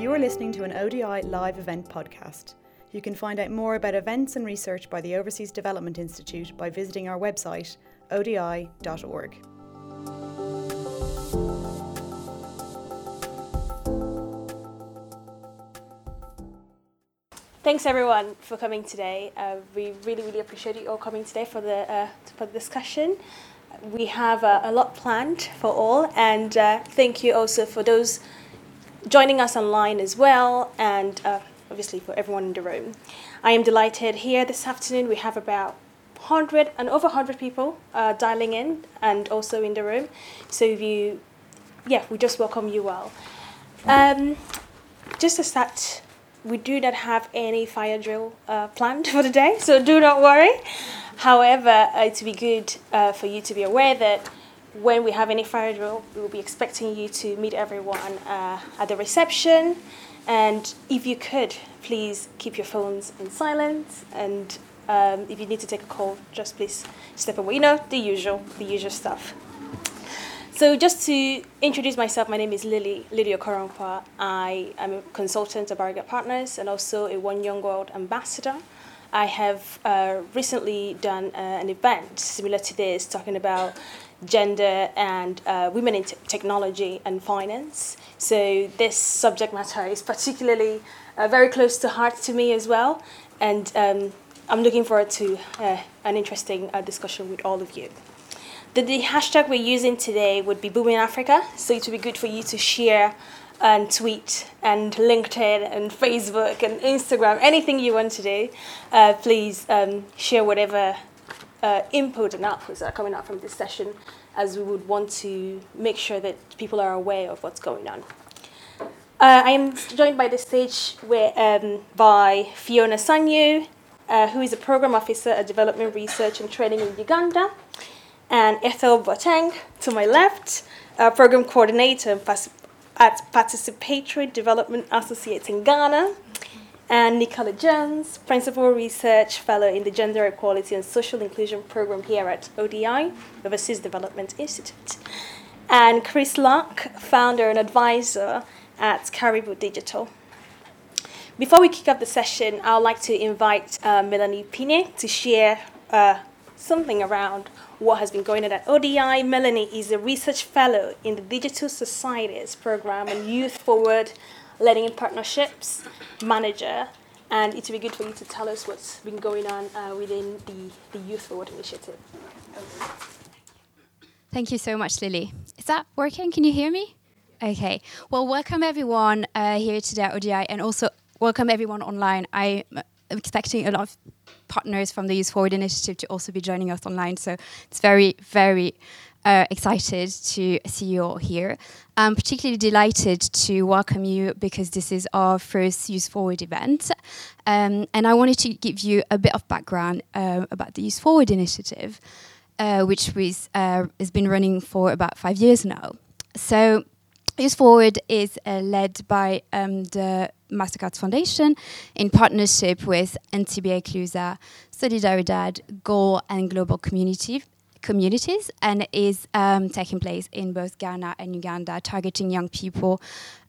You are listening to an ODI live event podcast. You can find out more about events and research by the Overseas Development Institute by visiting our website, odi.org. Thanks everyone for coming today. Uh, we really, really appreciate you all coming today for the uh, for the discussion. We have uh, a lot planned for all, and uh, thank you also for those joining us online as well, and uh, obviously for everyone in the room. I am delighted here this afternoon. We have about 100 and over 100 people uh, dialing in and also in the room. So if you, yeah, we just welcome you all. Um, just to start we do not have any fire drill uh, planned for the day, so do not worry. However, uh, it would be good uh, for you to be aware that when we have any fire drill, we will be expecting you to meet everyone uh, at the reception. And if you could, please keep your phones in silence. And um, if you need to take a call, just please step away. You know, the usual, the usual stuff. So just to introduce myself, my name is Lily, Lily Okoronkwa. I am a consultant at Barriga Partners and also a One Young World ambassador. I have uh, recently done uh, an event similar to this, talking about gender and uh, women in t- technology and finance. So this subject matter is particularly uh, very close to heart to me as well, and um, I'm looking forward to uh, an interesting uh, discussion with all of you. The, the hashtag we're using today would be Booming Africa, so it would be good for you to share and tweet and LinkedIn and Facebook and Instagram, anything you want to do. Uh, please um, share whatever uh, input and outputs that are coming out from this session, as we would want to make sure that people are aware of what's going on. Uh, I am joined by the stage where, um, by Fiona Sanyu, uh, who is a program officer at Development Research and Training in Uganda and Ethel Boateng to my left, program coordinator at Participatory Development Associates in Ghana, and Nicola Jones, principal research fellow in the Gender Equality and Social Inclusion program here at ODI, Overseas Development Institute, and Chris Locke, founder and advisor at Caribou Digital. Before we kick off the session, I would like to invite uh, Melanie Pine to share uh, something around what has been going on at ODI. Melanie is a research fellow in the Digital Societies program and Youth Forward Learning and Partnerships manager. And it would be good for you to tell us what's been going on uh, within the, the Youth Forward initiative. Thank you so much, Lily. Is that working? Can you hear me? Okay. Well, welcome everyone uh, here today at ODI and also welcome everyone online. I'm expecting a lot of partners from the Youth Forward initiative to also be joining us online. So it's very, very uh, excited to see you all here. I'm particularly delighted to welcome you because this is our first Youth Forward event. Um, and I wanted to give you a bit of background uh, about the Youth Forward initiative, uh, which was, uh, has been running for about five years now. So Youth Forward is uh, led by um, the Mastercard Foundation in partnership with NCBA Clusa, Solidaridad, Goal, and Global Community communities and is um, taking place in both Ghana and Uganda, targeting young people,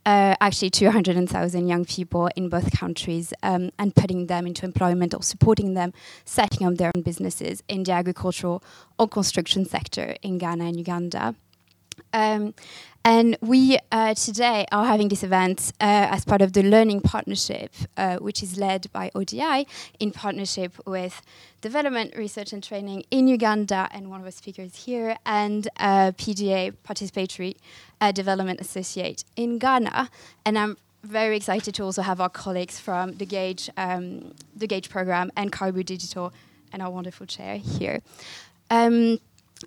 uh, actually 200,000 young people in both countries, um, and putting them into employment or supporting them setting up their own businesses in the agricultural or construction sector in Ghana and Uganda. Um, and we uh, today are having this event uh, as part of the Learning Partnership, uh, which is led by ODI in partnership with Development Research and Training in Uganda, and one of our speakers here, and PDA, Participatory uh, Development Associate in Ghana. And I'm very excited to also have our colleagues from the GAGE, um, the GAGE program and Caribou Digital, and our wonderful chair here. Um,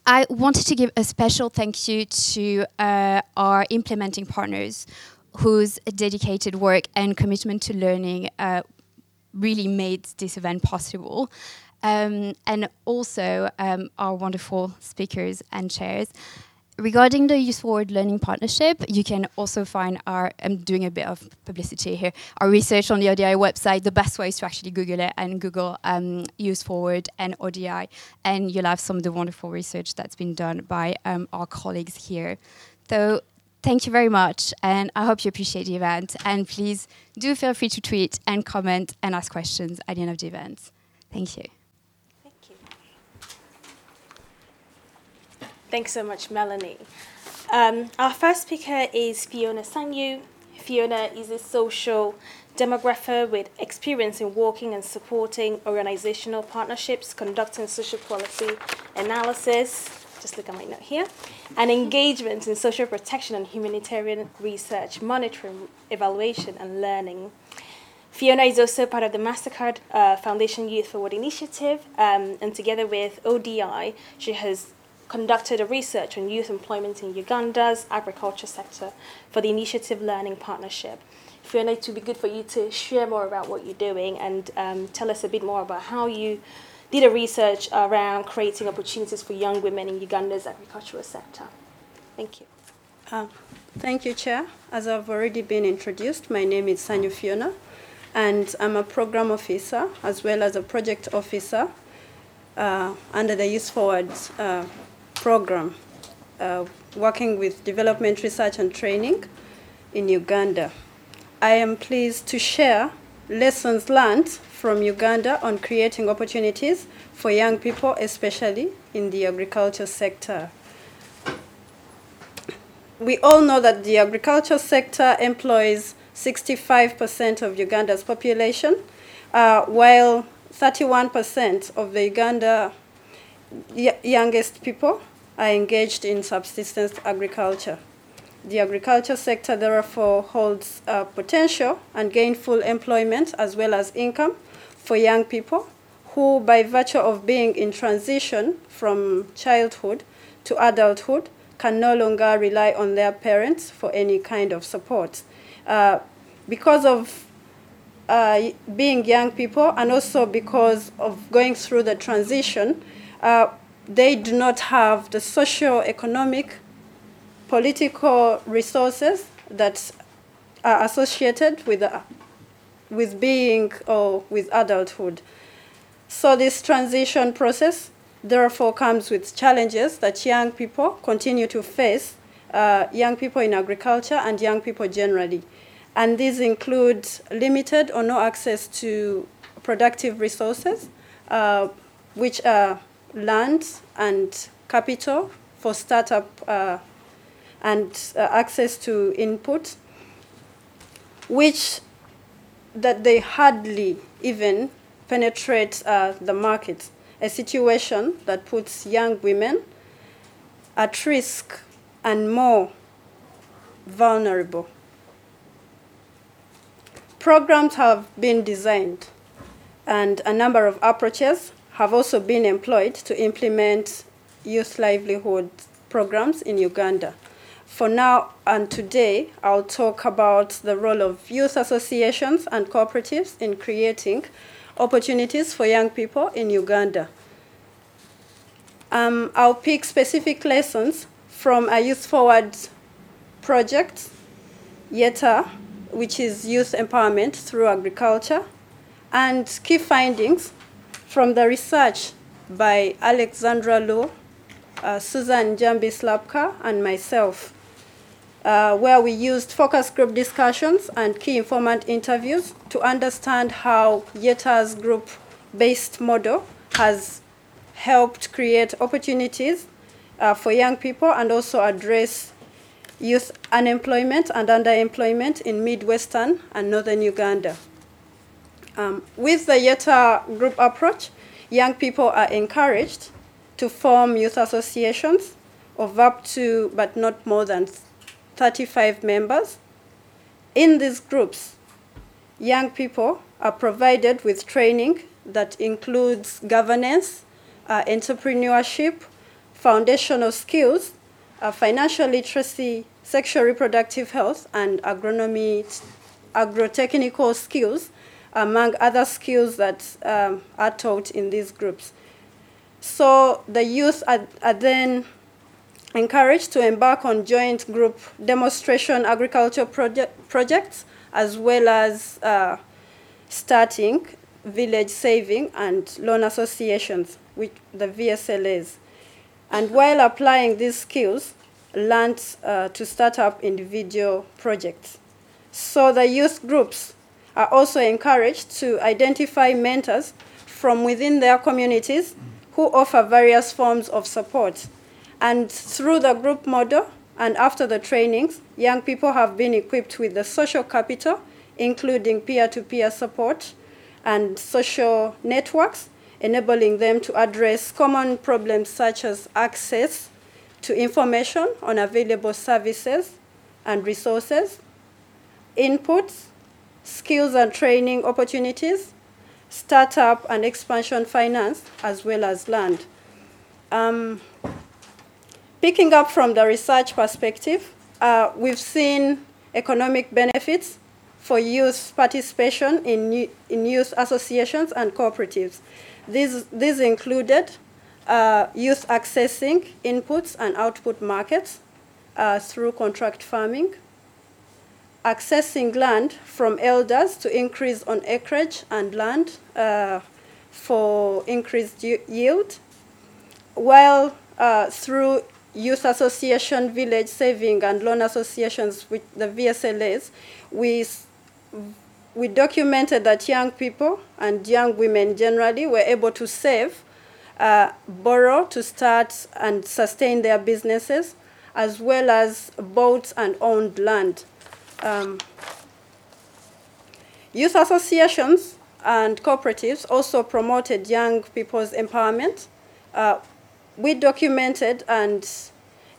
I wanted to give a special thank you to uh, our implementing partners whose dedicated work and commitment to learning uh, really made this event possible. Um, and also um, our wonderful speakers and chairs. Regarding the Youth Forward Learning Partnership, you can also find our, I'm doing a bit of publicity here, our research on the ODI website. The best way is to actually Google it and Google um, Youth Forward and ODI, and you'll have some of the wonderful research that's been done by um, our colleagues here. So thank you very much, and I hope you appreciate the event. And please do feel free to tweet and comment and ask questions at the end of the event. Thank you. Thank you. Thanks so much, Melanie. Um, our first speaker is Fiona Sanyu. Fiona is a social demographer with experience in working and supporting organizational partnerships, conducting social policy analysis, just look at my note here, and engagement in social protection and humanitarian research, monitoring, evaluation, and learning. Fiona is also part of the MasterCard uh, Foundation Youth Forward initiative, um, and together with ODI, she has conducted a research on youth employment in Uganda's agriculture sector for the Initiative Learning Partnership. Fiona, it would be good for you to share more about what you're doing and um, tell us a bit more about how you did a research around creating opportunities for young women in Uganda's agricultural sector. Thank you. Uh, thank you, Chair. As I've already been introduced, my name is Sanyu Fiona, and I'm a program officer as well as a project officer uh, under the Youth Forward uh, program, uh, working with development research and training in Uganda. I am pleased to share lessons learned from Uganda on creating opportunities for young people, especially in the agriculture sector. We all know that the agriculture sector employs 65% of Uganda's population, uh, while 31% of the Uganda youngest people are engaged in subsistence agriculture. The agriculture sector, therefore, holds uh, potential and gainful employment as well as income for young people who, by virtue of being in transition from childhood to adulthood, can no longer rely on their parents for any kind of support. Uh, because of uh, being young people and also because of going through the transition, uh, they do not have the socio-economic, political resources that are associated with, uh, with being or with adulthood. So this transition process therefore comes with challenges that young people continue to face, uh, young people in agriculture and young people generally. And these include limited or no access to productive resources, uh, which are land and capital for startup uh, and uh, access to input, which that they hardly even penetrate uh, the market, a situation that puts young women at risk and more vulnerable. Programs have been designed and a number of approaches have also been employed to implement youth livelihood programs in Uganda. For now and today, I'll talk about the role of youth associations and cooperatives in creating opportunities for young people in Uganda. Um, I'll pick specific lessons from a Youth Forward project, YETA, which is youth empowerment through agriculture, and key findings from the research by Alexandra Low, uh, Susan Jambi Slapka, and myself, uh, where we used focus group discussions and key informant interviews to understand how YETA's group-based model has helped create opportunities uh, for young people and also address youth unemployment and underemployment in Midwestern and Northern Uganda. Um, with the YETA group approach, young people are encouraged to form youth associations of up to, but not more than 35 members. In these groups, young people are provided with training that includes governance, uh, entrepreneurship, foundational skills, uh, financial literacy, sexual reproductive health, and agronomy, agrotechnical skills among other skills that um, are taught in these groups. So the youth are, are then encouraged to embark on joint group demonstration agriculture project, projects as well as uh, starting village saving and loan associations with the VSLAs. And while applying these skills, land uh, to start up individual projects. So the youth groups are also encouraged to identify mentors from within their communities who offer various forms of support. And through the group model and after the trainings, young people have been equipped with the social capital, including peer to peer support and social networks, enabling them to address common problems such as access to information on available services and resources, inputs, skills and training opportunities, startup and expansion finance, as well as land. Um, picking up from the research perspective, uh, we've seen economic benefits for youth participation in, in youth associations and cooperatives. These, these included uh, youth accessing inputs and output markets uh, through contract farming, accessing land from elders to increase on acreage and land uh, for increased yield, while uh, through youth association, village saving, and loan associations with the VSLAs, we, we documented that young people and young women generally were able to save, uh, borrow to start and sustain their businesses, as well as bought and owned land. Um, youth associations and cooperatives also promoted young people's empowerment. Uh, we documented and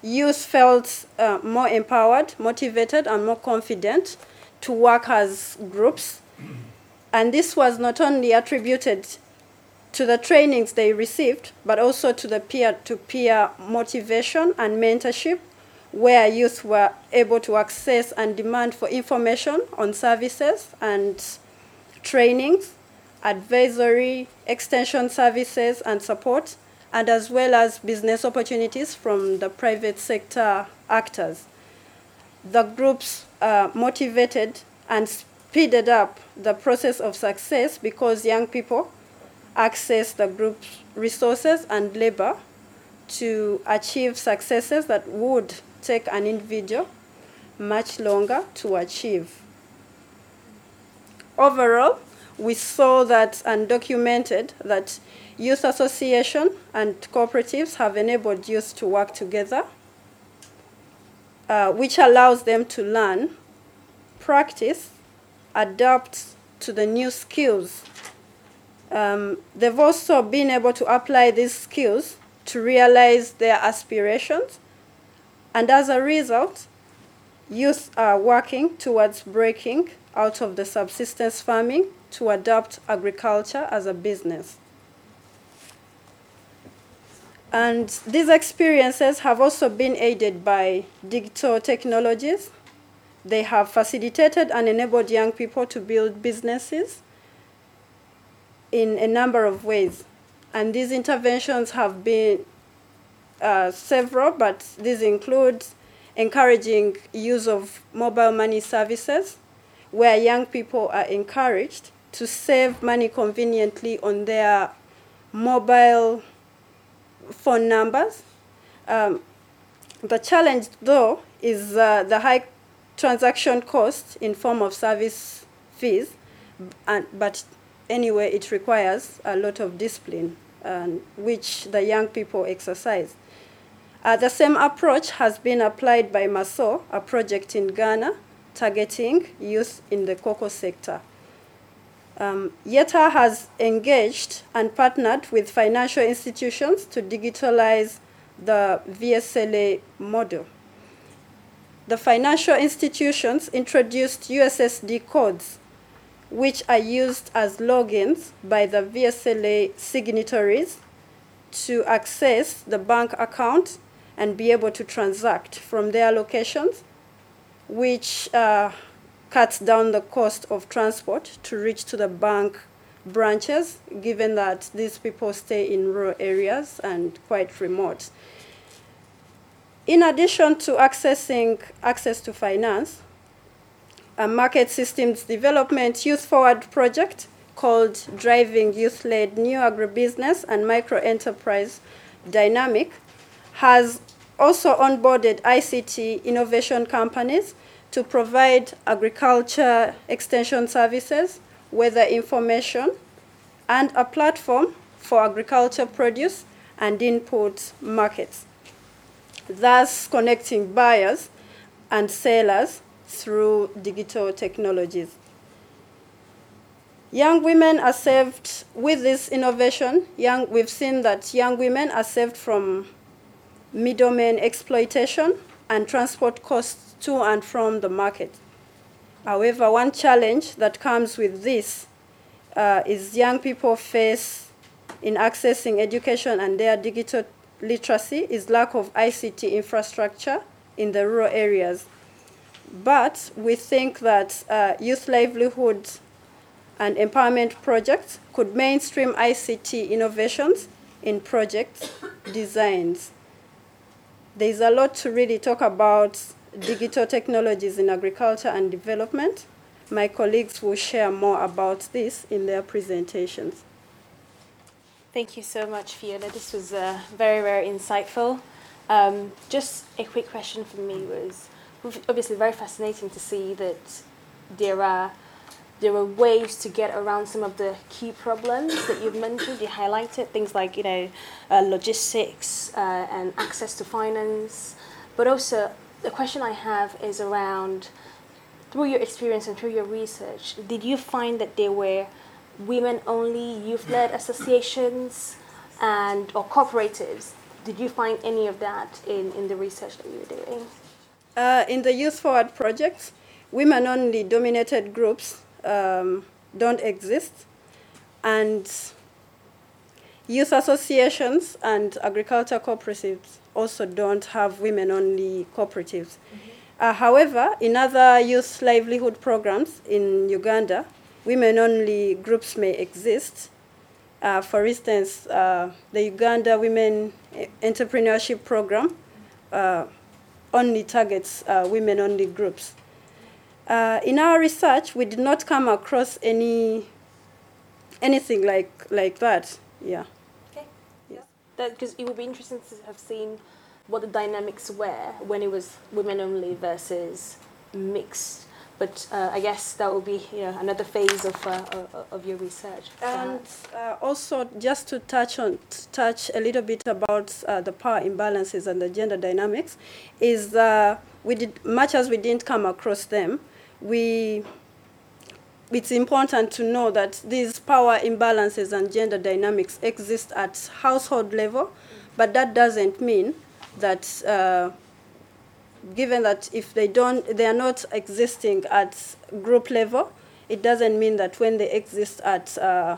youth felt uh, more empowered, motivated, and more confident to work as groups. And this was not only attributed to the trainings they received, but also to the peer to peer motivation and mentorship where youth were able to access and demand for information on services and trainings, advisory, extension services and support, and as well as business opportunities from the private sector actors. The groups uh, motivated and speeded up the process of success because young people access the group's resources and labor to achieve successes that would take an individual much longer to achieve. Overall, we saw that and documented that youth association and cooperatives have enabled youth to work together, uh, which allows them to learn, practice, adapt to the new skills. Um, they've also been able to apply these skills to realize their aspirations and as a result, youth are working towards breaking out of the subsistence farming to adopt agriculture as a business. And these experiences have also been aided by digital technologies. They have facilitated and enabled young people to build businesses in a number of ways. And these interventions have been uh, several, but these include encouraging use of mobile money services, where young people are encouraged to save money conveniently on their mobile phone numbers. Um, the challenge, though, is uh, the high transaction cost in form of service fees, and, but anyway, it requires a lot of discipline, um, which the young people exercise. Uh, the same approach has been applied by MASO, a project in Ghana targeting youth in the cocoa sector. Um, YETA has engaged and partnered with financial institutions to digitalize the VSLA model. The financial institutions introduced USSD codes, which are used as logins by the VSLA signatories to access the bank account and be able to transact from their locations, which uh, cuts down the cost of transport to reach to the bank branches, given that these people stay in rural areas and quite remote. In addition to accessing access to finance, a market systems development youth forward project called Driving Youth Led New Agribusiness and Micro Enterprise Dynamic has also onboarded ICT innovation companies to provide agriculture extension services, weather information, and a platform for agriculture produce and input markets, thus connecting buyers and sellers through digital technologies. Young women are saved with this innovation. Young, we've seen that young women are saved from middlemen exploitation and transport costs to and from the market. However, one challenge that comes with this uh, is young people face in accessing education and their digital literacy is lack of ICT infrastructure in the rural areas. But we think that uh, youth livelihood and empowerment projects could mainstream ICT innovations in project designs. There's a lot to really talk about digital technologies in agriculture and development. My colleagues will share more about this in their presentations. Thank you so much, Fiona. This was uh, very, very insightful. Um, just a quick question for me was obviously very fascinating to see that there are there are ways to get around some of the key problems that you've mentioned. You highlighted things like you know uh, logistics uh, and access to finance, but also the question I have is around through your experience and through your research. Did you find that there were women-only youth-led associations and or cooperatives? Did you find any of that in, in the research that you were doing? Uh, in the Youth Forward project, women-only dominated groups um, don't exist. And youth associations and agriculture cooperatives also don't have women only cooperatives. Mm-hmm. Uh, however, in other youth livelihood programs in Uganda, women only groups may exist. Uh, for instance, uh, the Uganda Women Entrepreneurship Program uh, only targets uh, women only groups. Uh, in our research, we did not come across any anything like like that. Yeah. Okay. Yeah. Because it would be interesting to have seen what the dynamics were when it was women only versus mixed. But uh, I guess that will be you know, another phase of, uh, of your research. And uh, also, just to touch on to touch a little bit about uh, the power imbalances and the gender dynamics, is uh, we did much as we didn't come across them we it's important to know that these power imbalances and gender dynamics exist at household level, but that doesn't mean that uh, given that if they don't they are not existing at group level, it doesn't mean that when they exist at uh,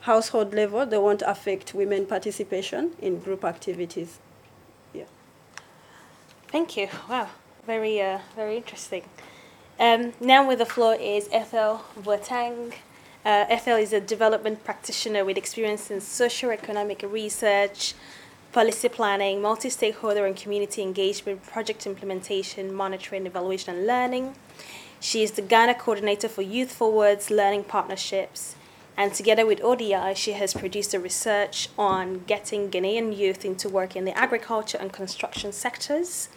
household level, they won't affect women participation in group activities. Yeah. Thank you. Wow, very uh, very interesting. Um, now with the floor is Ethel Boateng. Uh, Ethel is a development practitioner with experience in socio-economic research, policy planning, multi-stakeholder and community engagement, project implementation, monitoring, evaluation, and learning. She is the Ghana coordinator for Youth Forward's learning partnerships. And together with ODI, she has produced a research on getting Ghanaian youth into work in the agriculture and construction sectors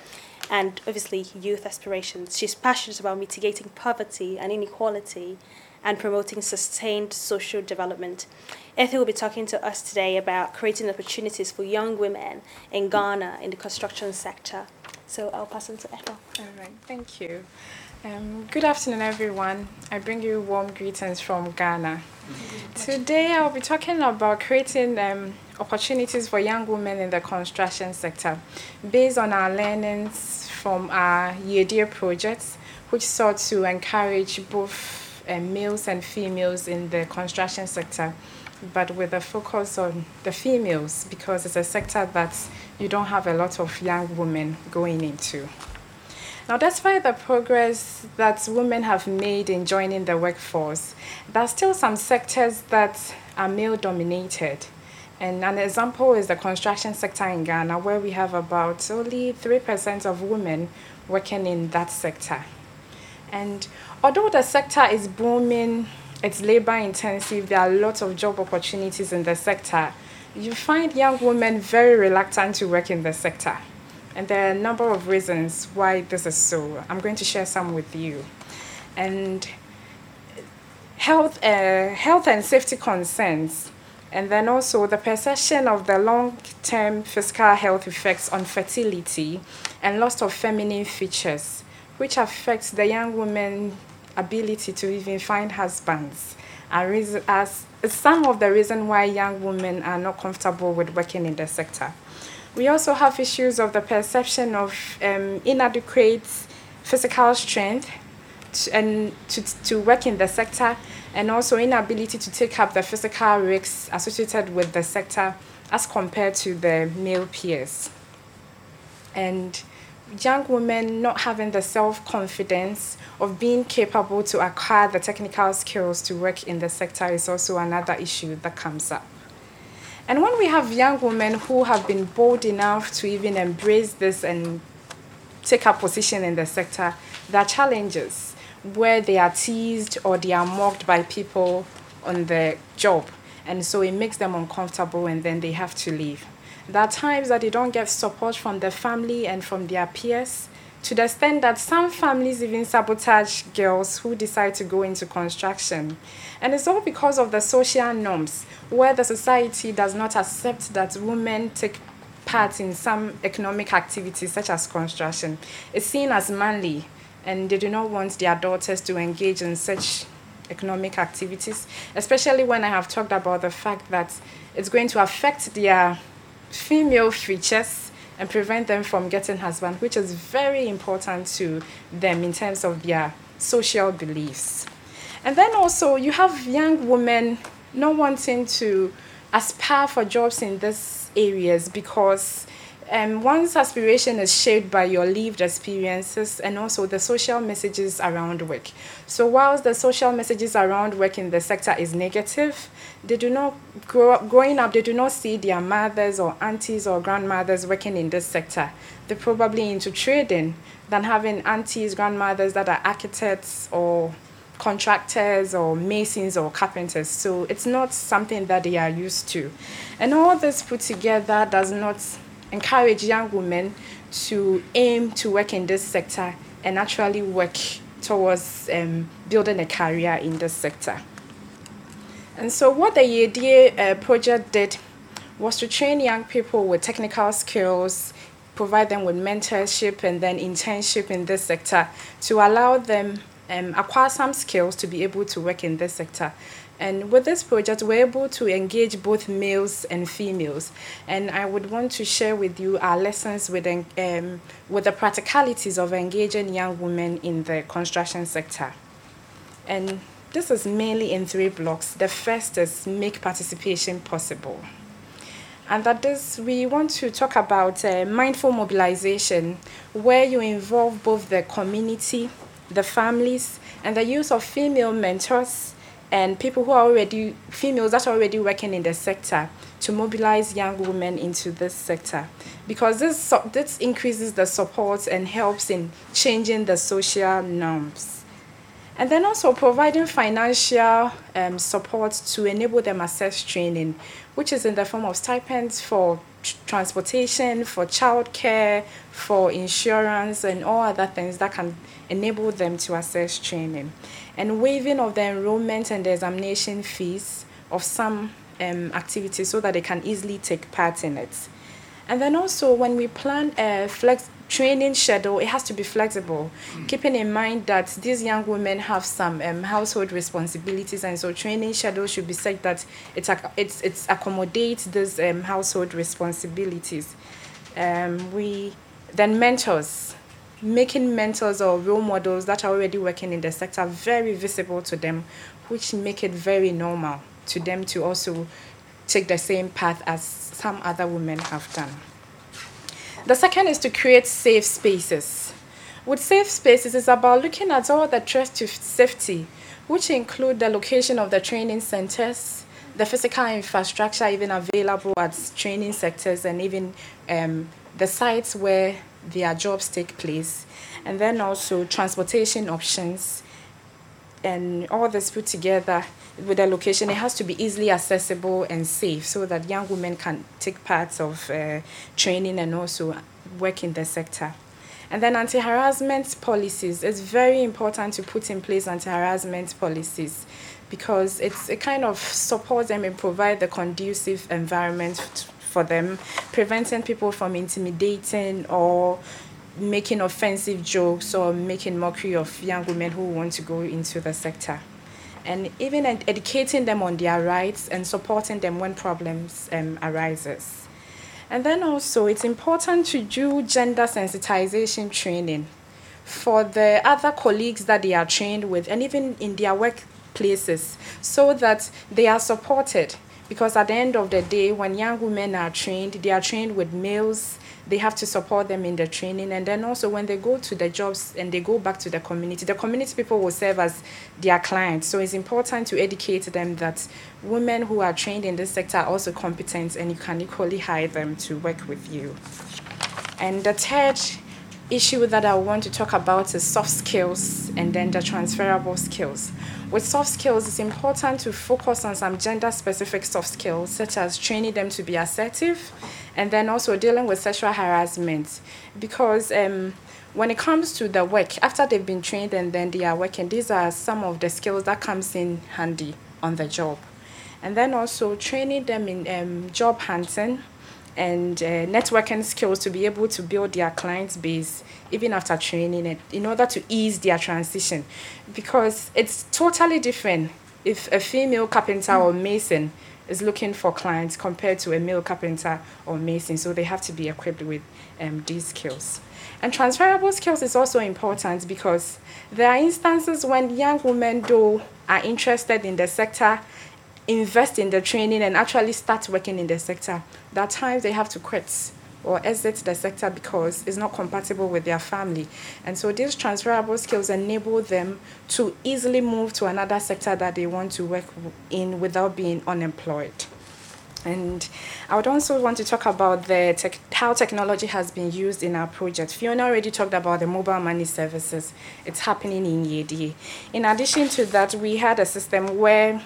and obviously youth aspirations. She's passionate about mitigating poverty and inequality and promoting sustained social development. Ethel will be talking to us today about creating opportunities for young women in Ghana in the construction sector. So I'll pass on to Ethel. All right, thank you. Um, good afternoon, everyone. I bring you warm greetings from Ghana. Today, I'll be talking about creating um, opportunities for young women in the construction sector based on our learnings from our Year projects, which sought to encourage both uh, males and females in the construction sector, but with a focus on the females because it's a sector that you don't have a lot of young women going into. Now, despite the progress that women have made in joining the workforce, there are still some sectors that are male dominated. And an example is the construction sector in Ghana, where we have about only 3% of women working in that sector. And although the sector is booming, it's labor intensive, there are lots of job opportunities in the sector, you find young women very reluctant to work in the sector And there are a number of reasons why this is so. I'm going to share some with you. And health, uh, health and safety concerns, and then also the perception of the long-term physical health effects on fertility and loss of feminine features, which affects the young woman's ability to even find husbands, are as some of the reason why young women are not comfortable with working in the sector. We also have issues of the perception of um, inadequate physical strength to, and to, to work in the sector and also inability to take up the physical risks associated with the sector as compared to the male peers. And young women not having the self-confidence of being capable to acquire the technical skills to work in the sector is also another issue that comes up. And when we have young women who have been bold enough to even embrace this and take up position in the sector, there are challenges where they are teased or they are mocked by people on the job. And so it makes them uncomfortable and then they have to leave. There are times that they don't get support from their family and from their peers to the extent that some families even sabotage girls who decide to go into construction. And it's all because of the social norms where the society does not accept that women take part in some economic activities such as construction. It's seen as manly and they do not want their daughters to engage in such economic activities, especially when I have talked about the fact that it's going to affect their female features and prevent them from getting husband, which is very important to them in terms of their social beliefs. And then also you have young women not wanting to aspire for jobs in these areas because um, one's aspiration is shaped by your lived experiences and also the social messages around work. So, whilst the social messages around work in the sector is negative, they do not grow up, growing up, they do not see their mothers or aunties or grandmothers working in this sector. They're probably into trading than having aunties, grandmothers that are architects or contractors or masons or carpenters. So, it's not something that they are used to. And all this put together does not encourage young women to aim to work in this sector and actually work towards um, building a career in this sector. And so, what the YIEDIE uh, project did was to train young people with technical skills, provide them with mentorship and then internship in this sector to allow them um, acquire some skills to be able to work in this sector. And with this project, we're able to engage both males and females. And I would want to share with you our lessons with, um, with the practicalities of engaging young women in the construction sector. And this is mainly in three blocks. The first is make participation possible. And that is, we want to talk about uh, mindful mobilization, where you involve both the community, the families, and the use of female mentors and people who are already females that are already working in the sector to mobilize young women into this sector. Because this this increases the support and helps in changing the social norms. And then also providing financial um, support to enable them access training which is in the form of stipends for transportation for childcare for insurance and all other things that can enable them to access training and waiving of the enrollment and the examination fees of some um, activities so that they can easily take part in it. And then also when we plan a flex training schedule, it has to be flexible, mm. keeping in mind that these young women have some um, household responsibilities, and so training schedule should be set that it it's it's accommodates these um, household responsibilities. Um, we then mentors making mentors or role models that are already working in the sector very visible to them, which make it very normal to them to also take the same path as some other women have done. The second is to create safe spaces. With safe spaces, it's about looking at all the threats to safety, which include the location of the training centers, the physical infrastructure even available at training sectors, and even um, the sites where their jobs take place, and then also transportation options, and all this put together with the location, it has to be easily accessible and safe so that young women can take part of uh, training and also work in the sector. And then anti-harassment policies. It's very important to put in place anti-harassment policies because it's a kind of support them and provide the conducive environment for them, preventing people from intimidating or making offensive jokes or making mockery of young women who want to go into the sector. And even ed- educating them on their rights and supporting them when problems um, arises. And then also, it's important to do gender sensitization training for the other colleagues that they are trained with and even in their workplaces so that they are supported. Because at the end of the day, when young women are trained, they are trained with males. They have to support them in the training. And then also when they go to the jobs and they go back to the community the community people will serve as their clients. So it's important to educate them that women who are trained in this sector are also competent and you can equally hire them to work with you. And the third issue that I want to talk about is soft skills and then the transferable skills. With soft skills, it's important to focus on some gender specific soft skills, such as training them to be assertive and then also dealing with sexual harassment. Because um, when it comes to the work, after they've been trained and then they are working, these are some of the skills that comes in handy on the job. And then also training them in um, job hunting and uh, networking skills to be able to build their client base even after training it in order to ease their transition. Because it's totally different if a female carpenter or mason is looking for clients compared to a male carpenter or mason. So they have to be equipped with um, these skills. And transferable skills is also important because there are instances when young women though are interested in the sector invest in the training and actually start working in the sector. There are times they have to quit or exit the sector because it's not compatible with their family. And so these transferable skills enable them to easily move to another sector that they want to work in without being unemployed. And I would also want to talk about the tech, how technology has been used in our project. Fiona already talked about the mobile money services. It's happening in YIEDIE. In addition to that, we had a system where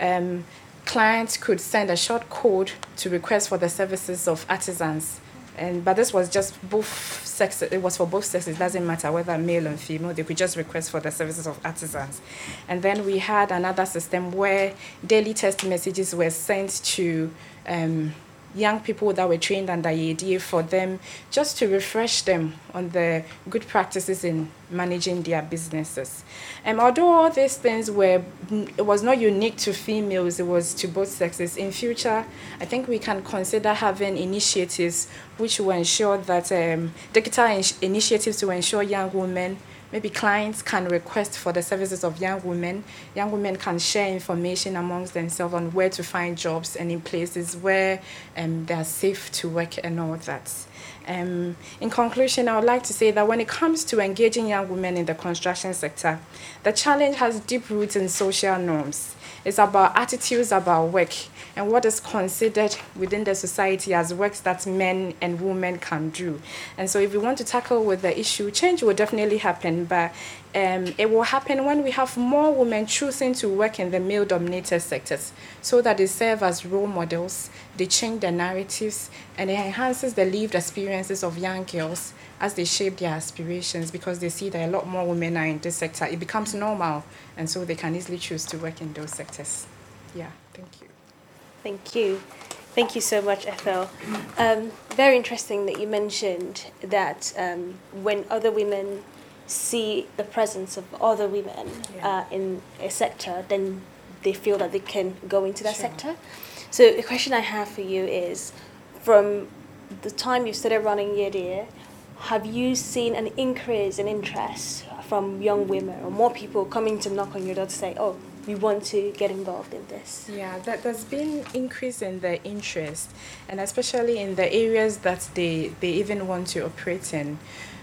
um, clients could send a short code to request for the services of artisans. And, but this was just both sexes, it was for both sexes, it doesn't matter whether male or female, they could just request for the services of artisans. And then we had another system where daily text messages were sent to um, young people that were trained under YIEDIE for them just to refresh them on the good practices in managing their businesses. And although all these things were, it was not unique to females, it was to both sexes. In future, I think we can consider having initiatives which will ensure that um, digital in- initiatives to ensure young women maybe clients can request for the services of young women. Young women can share information amongst themselves on where to find jobs and in places where um, they are safe to work and all that. Um, in conclusion, I would like to say that when it comes to engaging young women in the construction sector, the challenge has deep roots in social norms. It's about attitudes about work and what is considered within the society as works that men and women can do. And so, if we want to tackle with the issue, change will definitely happen, but um, it will happen when we have more women choosing to work in the male dominated sectors so that they serve as role models, they change the narratives, and it enhances the lived experiences of young girls as they shape their aspirations because they see that a lot more women are in this sector. It becomes normal, and so they can easily choose to work in those sectors. Yeah, thank you. Thank you. So much, Ethel. Um, very interesting that you mentioned that um, when other women see the presence of other women Yeah. uh, in a sector, then they feel that they can go into that Sure. sector. So the question I have for you is, from the time you started running YIEDIE, have you seen an increase in interest from young women or more people coming to knock on your door to say, oh, we want to get involved in this? Yeah, that there's been increase in the interest, and especially in the areas that they they even want to operate in,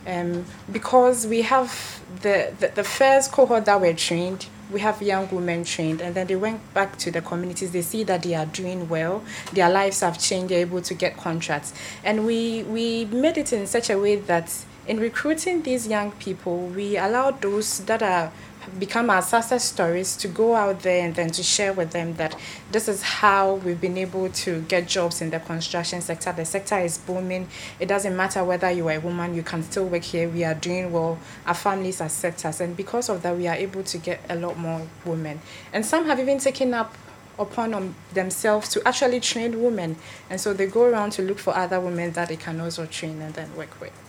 um, because we have the, the the first cohort that were trained. We have young women trained, and then they went back to the communities. They see that they are doing well. Their lives have changed. They're able to get contracts, and we we made it in such a way that in recruiting these young people, we allow those that are become our success stories to go out there and then to share with them that this is how we've been able to get jobs in the construction sector. The sector is booming. It doesn't matter whether you are a woman, you can still work here. We are doing well. Our families accept us. And because of that, we are able to get a lot more women. And some have even taken up upon um, themselves to actually train women. And so they go around to look for other women that they can also train and then work with.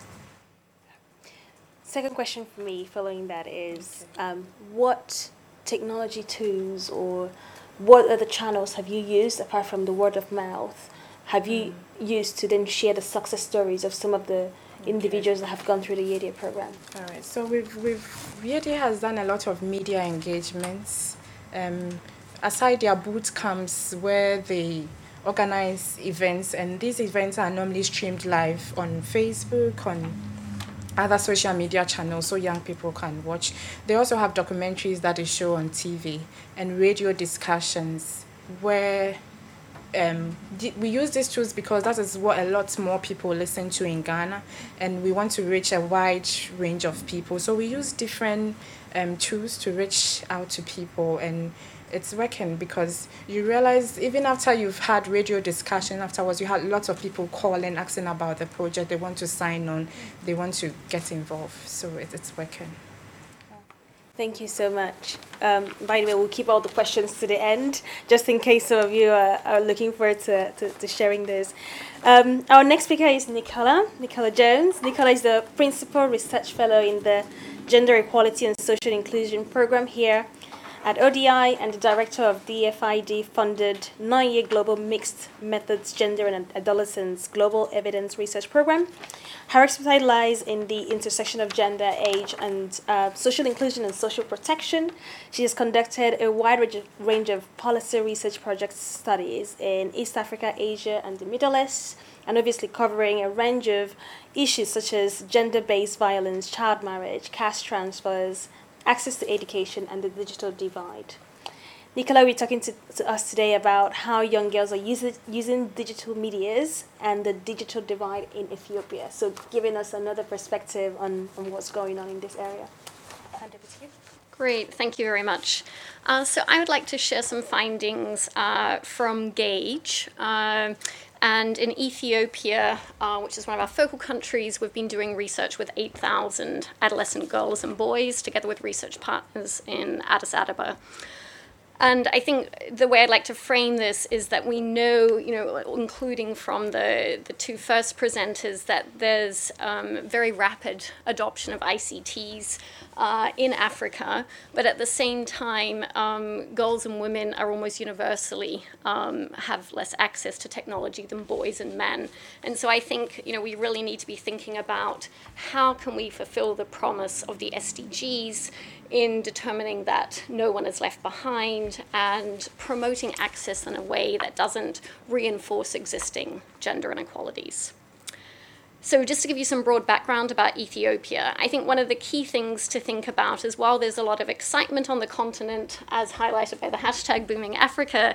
Second question for me following that is um, what technology tools or what other channels have you used apart from the word of mouth? Have you mm. used to then share the success stories of some of the individuals that have gone through the YIEDIE program? All right, so we've, we've YIEDIE has done a lot of media engagements. Um, aside their boot camps where they organize events, and these events are normally streamed live on Facebook, on other social media channels so young people can watch. They also have documentaries that they show on TV and radio discussions where um, we use these tools because that is what a lot more people listen to in Ghana, and we want to reach a wide range of people. So we use different um, tools to reach out to people and it's working because you realize even after you've had radio discussion afterwards you had lots of people calling asking about the project they want to sign on they want to get involved so it, it's working Thank you so much. Um, by the way, we'll keep all the questions to the end, just in case some of you are, are looking forward to, to, to sharing this. Um, our next speaker is Nicola, Nicola Jones. Nicola is the Principal Research Fellow in the Gender Equality and Social Inclusion Program here at ODI and the director of DFID funded nine year global mixed methods gender and adolescence global evidence research program. Her expertise lies in the intersection of gender, age, and uh, social inclusion and social protection. She has conducted a wide range of policy research project studies in East Africa, Asia, and the Middle East, and obviously covering a range of issues such as gender based violence, child marriage, cash transfers, access to education, and the digital divide. Nicola, we're talking to, to us today about how young girls are using, using digital medias and the digital divide in Ethiopia. So, giving us another perspective on, on what's going on in this area. Great, thank you very much. Uh, so, I would like to share some findings uh, from GAGE. Uh, and in Ethiopia, uh, which is one of our focal countries, we've been doing research with 8,000 adolescent girls and boys, together with research partners in Addis Ababa. And I think the way I'd like to frame this is that we know, you know, including from the, the two first presenters, that there's um, very rapid adoption of ICTs uh, in Africa, but at the same time, um, girls and women are almost universally um, have less access to technology than boys and men. And so I think, you know, we really need to be thinking about how can we fulfill the promise of the SDGs in determining that no one is left behind and promoting access in a way that doesn't reinforce existing gender inequalities. So, just to give you some broad background about Ethiopia, I think one of the key things to think about is while there's a lot of excitement on the continent, as highlighted by the hashtag Booming Africa,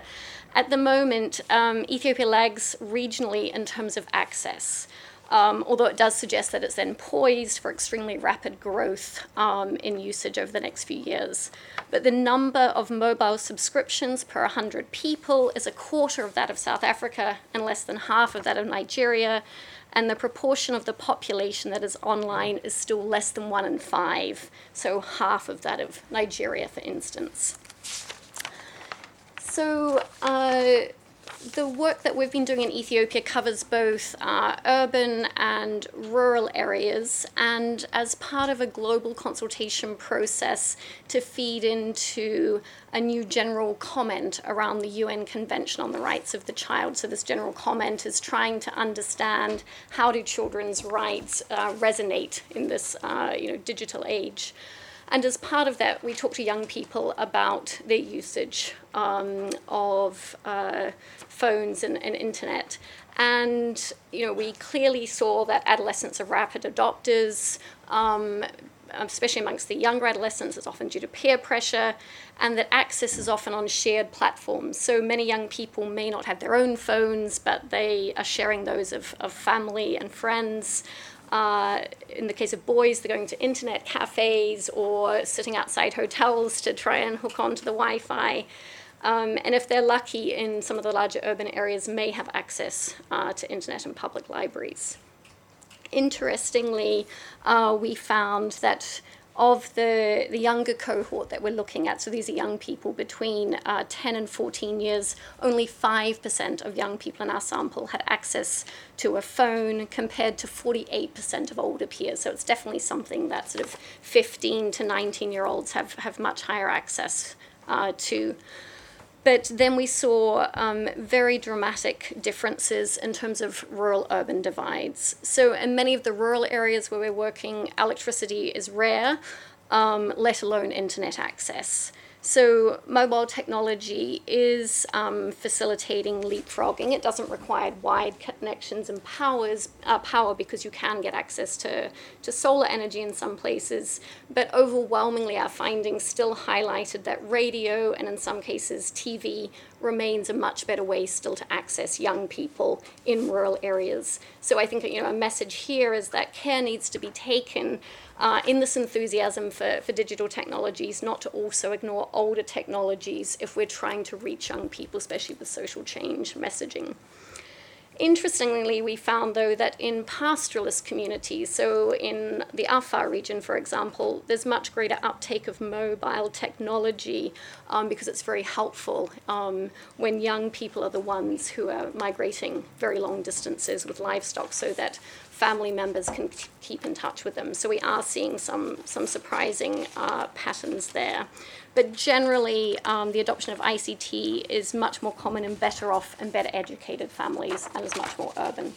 at the moment, um, Ethiopia lags regionally in terms of access um, although it does suggest that it's then poised for extremely rapid growth um, in usage over the next few years. But the number of mobile subscriptions per 100 people is a quarter of that of South Africa and less than half of that of Nigeria. And the proportion of the population that is online is still less than one in five, so half of that of Nigeria, for instance. So, uh, the work that we've been doing in Ethiopia covers both uh, urban and rural areas, and as part of a global consultation process to feed into a new general comment around the UN Convention on the Rights of the Child. So, this general comment is trying to understand how do children's rights uh, resonate in this uh, you know, digital age. And as part of that, we talk to young people about their usage um, of uh, phones and, and internet. And you know, we clearly saw that adolescents are rapid adopters, um, especially amongst the younger adolescents, it's often due to peer pressure, and that access is often on shared platforms. So many young people may not have their own phones, but they are sharing those of, of family and friends. In the case of boys, they're going to internet cafes or sitting outside hotels to try and hook onto the Wi Fi. Um, and if they're lucky in some of the larger urban areas, may have access uh, to internet and public libraries. Interestingly, uh, we found that of the, the younger cohort that we're looking at, so these are young people between uh, 10 and 14 years, only 5% of young people in our sample had access to a phone compared to 48% of older peers. So it's definitely something that sort of 15 to 19 year olds have, have much higher access uh, to. But then we saw um, very dramatic differences in terms of rural urban divides. So, in many of the rural areas where we're working, electricity is rare, um, let alone internet access. So, mobile technology is um, facilitating leapfrogging. It doesn't require wide connections and powers, uh, power because you can get access to, to solar energy in some places. But overwhelmingly, our findings still highlighted that radio and in some cases TV remains a much better way still to access young people in rural areas. So, I think you know, a message here is that care needs to be taken uh, in this enthusiasm for, for digital technologies, not to also ignore older technologies if we're trying to reach young people, especially with social change messaging. Interestingly, we found though that in pastoralist communities, so in the Afar region, for example, there's much greater uptake of mobile technology um, because it's very helpful um, when young people are the ones who are migrating very long distances with livestock so that family members can keep in touch with them. So we are seeing some, some surprising uh, patterns there. But generally, um, the adoption of ICT is much more common in better off and better educated families and is much more urban.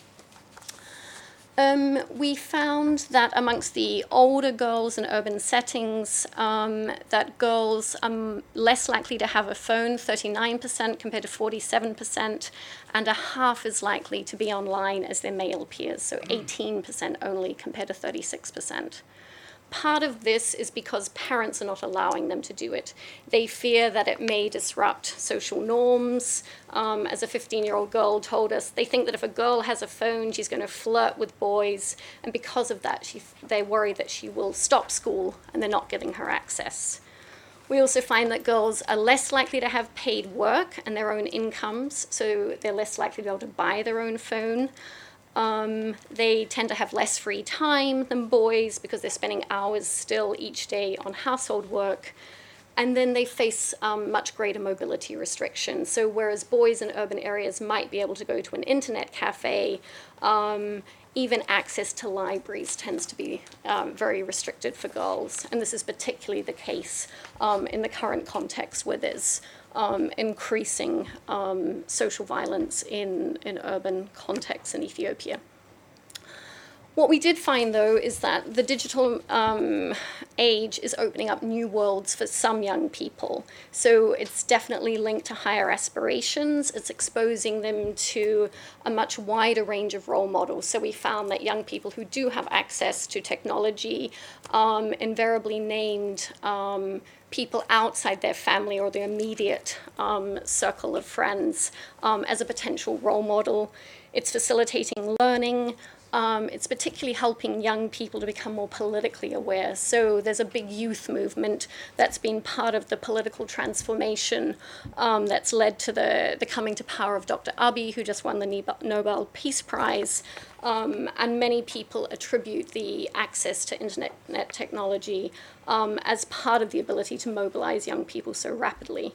Um, we found that amongst the older girls in urban settings, um, that girls are less likely to have a phone, 39% compared to 47%, and are half as likely to be online as their male peers, so 18% only compared to 36%. Part of this is because parents are not allowing them to do it. They fear that it may disrupt social norms. Um, as a 15 year old girl told us, they think that if a girl has a phone, she's going to flirt with boys, and because of that, she, they worry that she will stop school and they're not giving her access. We also find that girls are less likely to have paid work and their own incomes, so they're less likely to be able to buy their own phone. Um, they tend to have less free time than boys because they're spending hours still each day on household work. And then they face um, much greater mobility restrictions. So, whereas boys in urban areas might be able to go to an internet cafe, um, even access to libraries tends to be um, very restricted for girls. And this is particularly the case um, in the current context where there's um, increasing um, social violence in, in urban contexts in Ethiopia. What we did find, though, is that the digital um, age is opening up new worlds for some young people. So it's definitely linked to higher aspirations. It's exposing them to a much wider range of role models. So we found that young people who do have access to technology um, invariably named um, people outside their family or their immediate um, circle of friends um, as a potential role model. It's facilitating learning. Um, it's particularly helping young people to become more politically aware. So there's a big youth movement that's been part of the political transformation um, that's led to the, the coming to power of Dr. Abiy, who just won the Nobel Peace Prize. Um, and many people attribute the access to internet technology um, as part of the ability to mobilize young people so rapidly.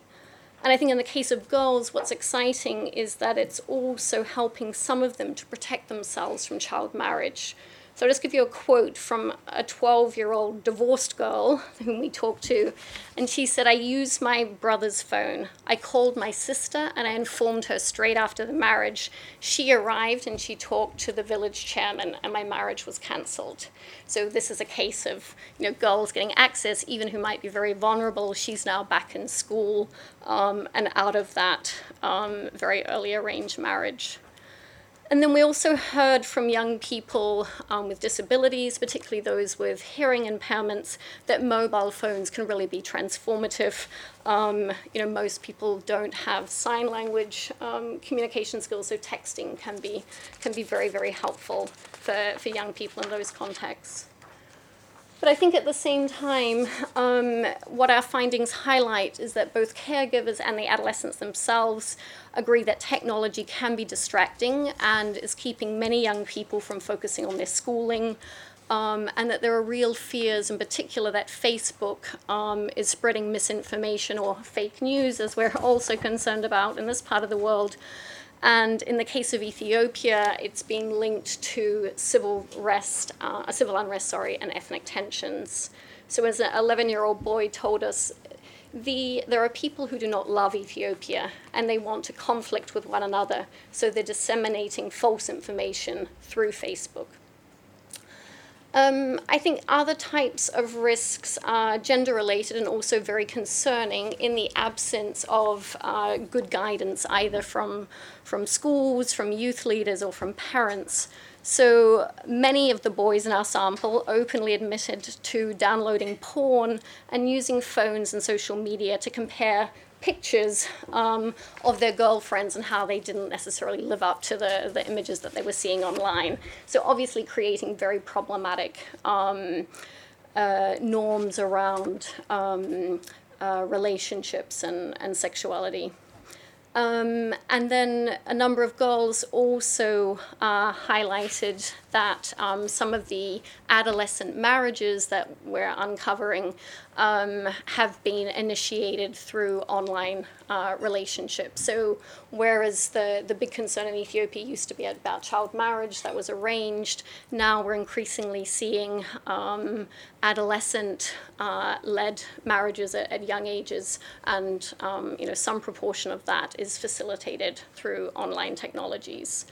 And I think in the case of girls, what's exciting is that it's also helping some of them to protect themselves from child marriage. So I'll just give you a quote from a 12 year old divorced girl whom we talked to. And she said, I used my brother's phone. I called my sister and I informed her straight after the marriage. She arrived and she talked to the village chairman, and my marriage was cancelled. So this is a case of you know girls getting access, even who might be very vulnerable. She's now back in school um, and out of that um, very early arranged marriage. And then we also heard from young people um, with disabilities, particularly those with hearing impairments, that mobile phones can really be transformative. Um, you know, most people don't have sign language um, communication skills, so texting can be can be very very helpful. for, for young people in those contexts. But I think at the same time, um, what our findings highlight is that both caregivers and the adolescents themselves agree that technology can be distracting and is keeping many young people from focusing on their schooling. Um, and that there are real fears, in particular, that Facebook um, is spreading misinformation or fake news, as we're also concerned about in this part of the world. And in the case of Ethiopia, it's been linked to civil unrest, uh, civil unrest, sorry, and ethnic tensions. So, as an 11-year-old boy told us, the, there are people who do not love Ethiopia and they want to conflict with one another, so they're disseminating false information through Facebook. Um, I think other types of risks are gender related and also very concerning in the absence of uh, good guidance, either from, from schools, from youth leaders, or from parents. So many of the boys in our sample openly admitted to downloading porn and using phones and social media to compare pictures um, of their girlfriends and how they didn't necessarily live up to the, the images that they were seeing online. So, obviously, creating very problematic um, uh, norms around um, uh, relationships and, and sexuality. Um, and then a number of girls also uh, highlighted that um, some of the adolescent marriages that we're uncovering um, have been initiated through online uh, relationships. So, whereas the, the big concern in Ethiopia used to be about child marriage that was arranged, now we're increasingly seeing um, adolescent uh, led marriages at, at, young ages, and um, you know, some proportion of that is facilitated through online technologies.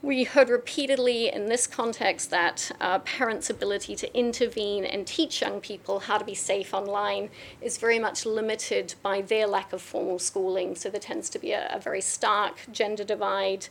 We heard repeatedly in this context that uh, parents' ability to intervene and teach young people how to be safe online is very much limited by their lack of formal schooling. So there tends to be a, a very stark gender divide.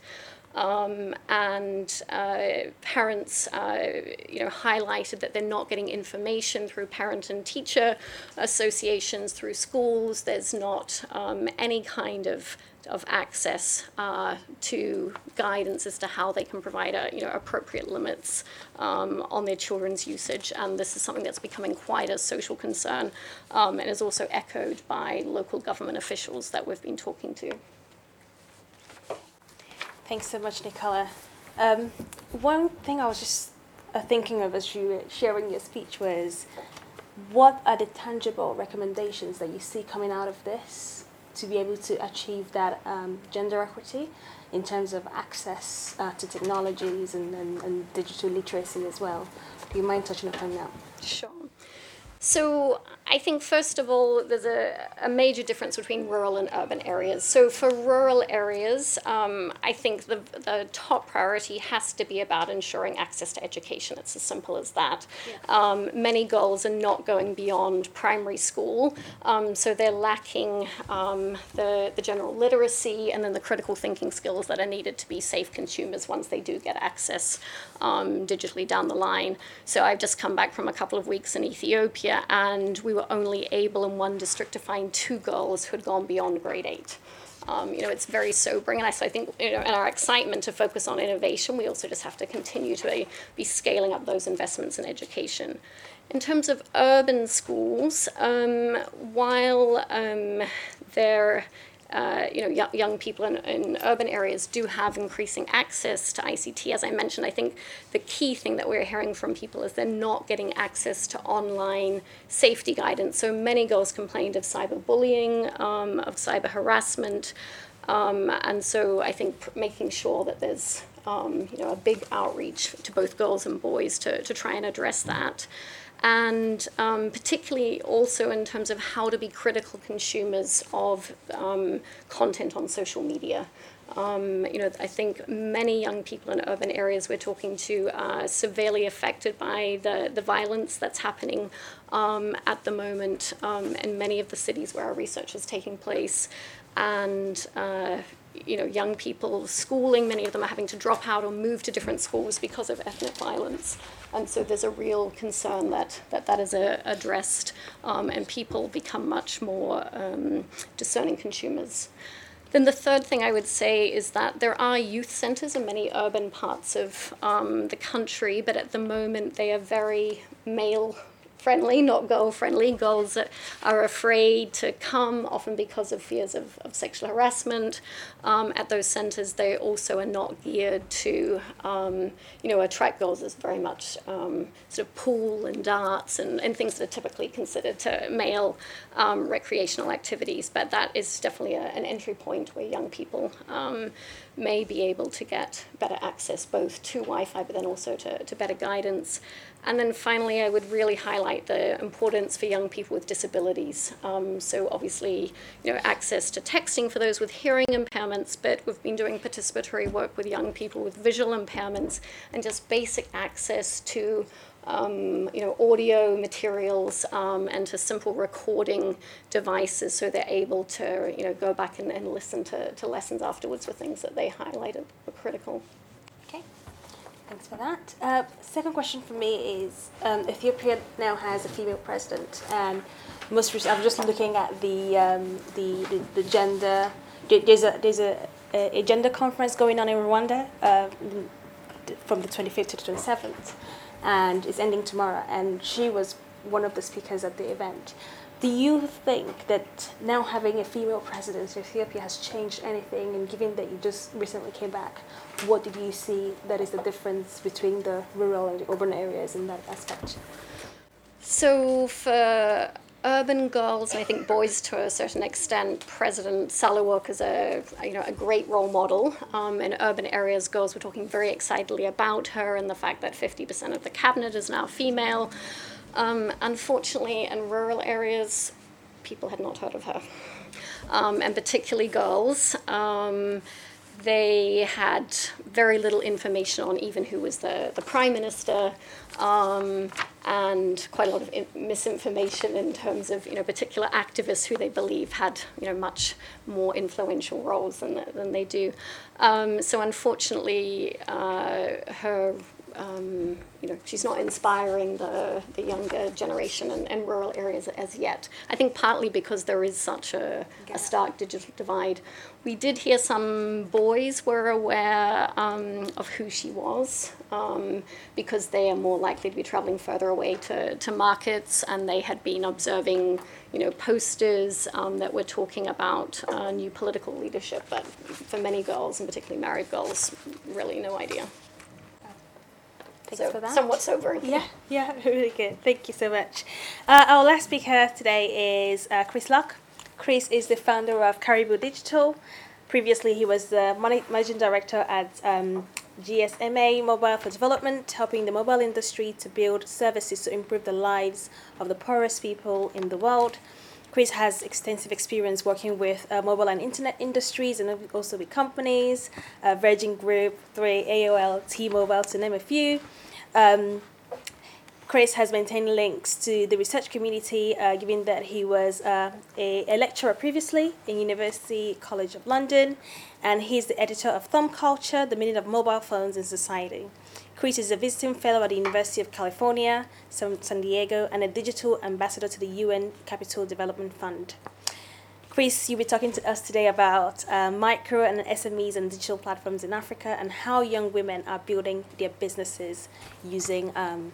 Um, and uh, parents, uh, you know, highlighted that they're not getting information through parent and teacher associations, through schools. There's not um, any kind of of access uh, to guidance as to how they can provide a, you know, appropriate limits um, on their children's usage. And this is something that's becoming quite a social concern um, and is also echoed by local government officials that we've been talking to. Thanks so much, Nicola. Um, one thing I was just uh, thinking of as you were sharing your speech was what are the tangible recommendations that you see coming out of this? To be able to achieve that um, gender equity in terms of access uh, to technologies and, and, and digital literacy as well. Do you mind touching upon that? Sure. So I think first of all, there's a, a major difference between rural and urban areas. So for rural areas, um, I think the, the top priority has to be about ensuring access to education. It's as simple as that. Yeah. Um, many girls are not going beyond primary school, um, so they're lacking um, the, the general literacy and then the critical thinking skills that are needed to be safe consumers once they do get access um, digitally down the line. So I've just come back from a couple of weeks in Ethiopia and we were only able in one district to find two girls who had gone beyond grade eight. Um, you know, it's very sobering, and I, so I think you know, in our excitement to focus on innovation, we also just have to continue to be scaling up those investments in education. In terms of urban schools, um, while um, they're uh, you know, y- young people in, in urban areas do have increasing access to ICT. As I mentioned, I think the key thing that we're hearing from people is they're not getting access to online safety guidance. So many girls complained of cyberbullying, um, of cyber harassment. Um, and so I think pr- making sure that there's um, you know, a big outreach to both girls and boys to, to try and address that and um, particularly also in terms of how to be critical consumers of um, content on social media. Um, you know, I think many young people in urban areas we're talking to are severely affected by the, the violence that's happening um, at the moment um, in many of the cities where our research is taking place. And uh, you know, young people schooling, many of them are having to drop out or move to different schools because of ethnic violence. And so there's a real concern that that, that is a, addressed um, and people become much more um, discerning consumers. Then the third thing I would say is that there are youth centres in many urban parts of um, the country, but at the moment they are very male friendly, not girl friendly. Girls that are afraid to come, often because of fears of, of sexual harassment. Um, at those centres, they also are not geared to, um, you know, attract girls as very much um, sort of pool and darts and, and things that are typically considered to male um, recreational activities. But that is definitely a, an entry point where young people um, may be able to get better access both to Wi Fi, but then also to, to better guidance. And then finally, I would really highlight the importance for young people with disabilities. Um, so obviously, you know, access to texting for those with hearing impairments, but we've been doing participatory work with young people with visual impairments and just basic access to um, you know, audio materials um, and to simple recording devices so they're able to, you know, go back and, and listen to, to lessons afterwards for things that they highlighted were critical. Okay, thanks for that. Uh, second question for me is um, Ethiopia now has a female president, and most recently, I'm just looking at the, um, the, the, the gender. There's a there's a, a gender conference going on in Rwanda uh, from the 25th to the 27th and it's ending tomorrow. And she was one of the speakers at the event. Do you think that now having a female president in Ethiopia has changed anything? And given that you just recently came back, what did you see that is the difference between the rural and the urban areas in that aspect? So, for urban girls, I think boys to a certain extent, President Sahle-Work is a you know a great role model. Um, in urban areas, girls were talking very excitedly about her and the fact that 50% of the cabinet is now female. Um, unfortunately, in rural areas, people had not heard of her, um, and particularly girls. Um, they had very little information on even who was the, the prime minister um, and quite a lot of in- misinformation in terms of you know particular activists who they believe had you know much more influential roles than, than they do. Um, so unfortunately, uh, her um, you know, she's not inspiring the, the younger generation in, in rural areas as yet. I think partly because there is such a, a stark digital divide. We did hear some boys were aware um, of who she was um, because they are more likely to be traveling further away to, to markets and they had been observing you know, posters um, that were talking about uh, new political leadership, but for many girls, and particularly married girls, really no idea. Thanks so for that. somewhat sobering. Yeah, yeah, really good. Thank you so much. Uh, our last speaker today is uh, Chris Locke. Chris is the founder of Caribou Digital. Previously, he was the managing director at um, GSMA Mobile for Development, helping the mobile industry to build services to improve the lives of the poorest people in the world. Chris has extensive experience working with uh, mobile and internet industries and also with companies, uh, Virgin Group, 3 AOL, T-Mobile, to name a few. Um, Chris has maintained links to the research community, uh, given that he was uh, a, a, lecturer previously in University College of London, and he's the editor of Thumb Culture, The Meaning of Mobile Phones in Society. Chris is a visiting fellow at the University of California, San, Diego, and a digital ambassador to the UN Capital Development Fund. Chris, you'll be talking to us today about uh, micro and SMEs and digital platforms in Africa and how young women are building their businesses using um,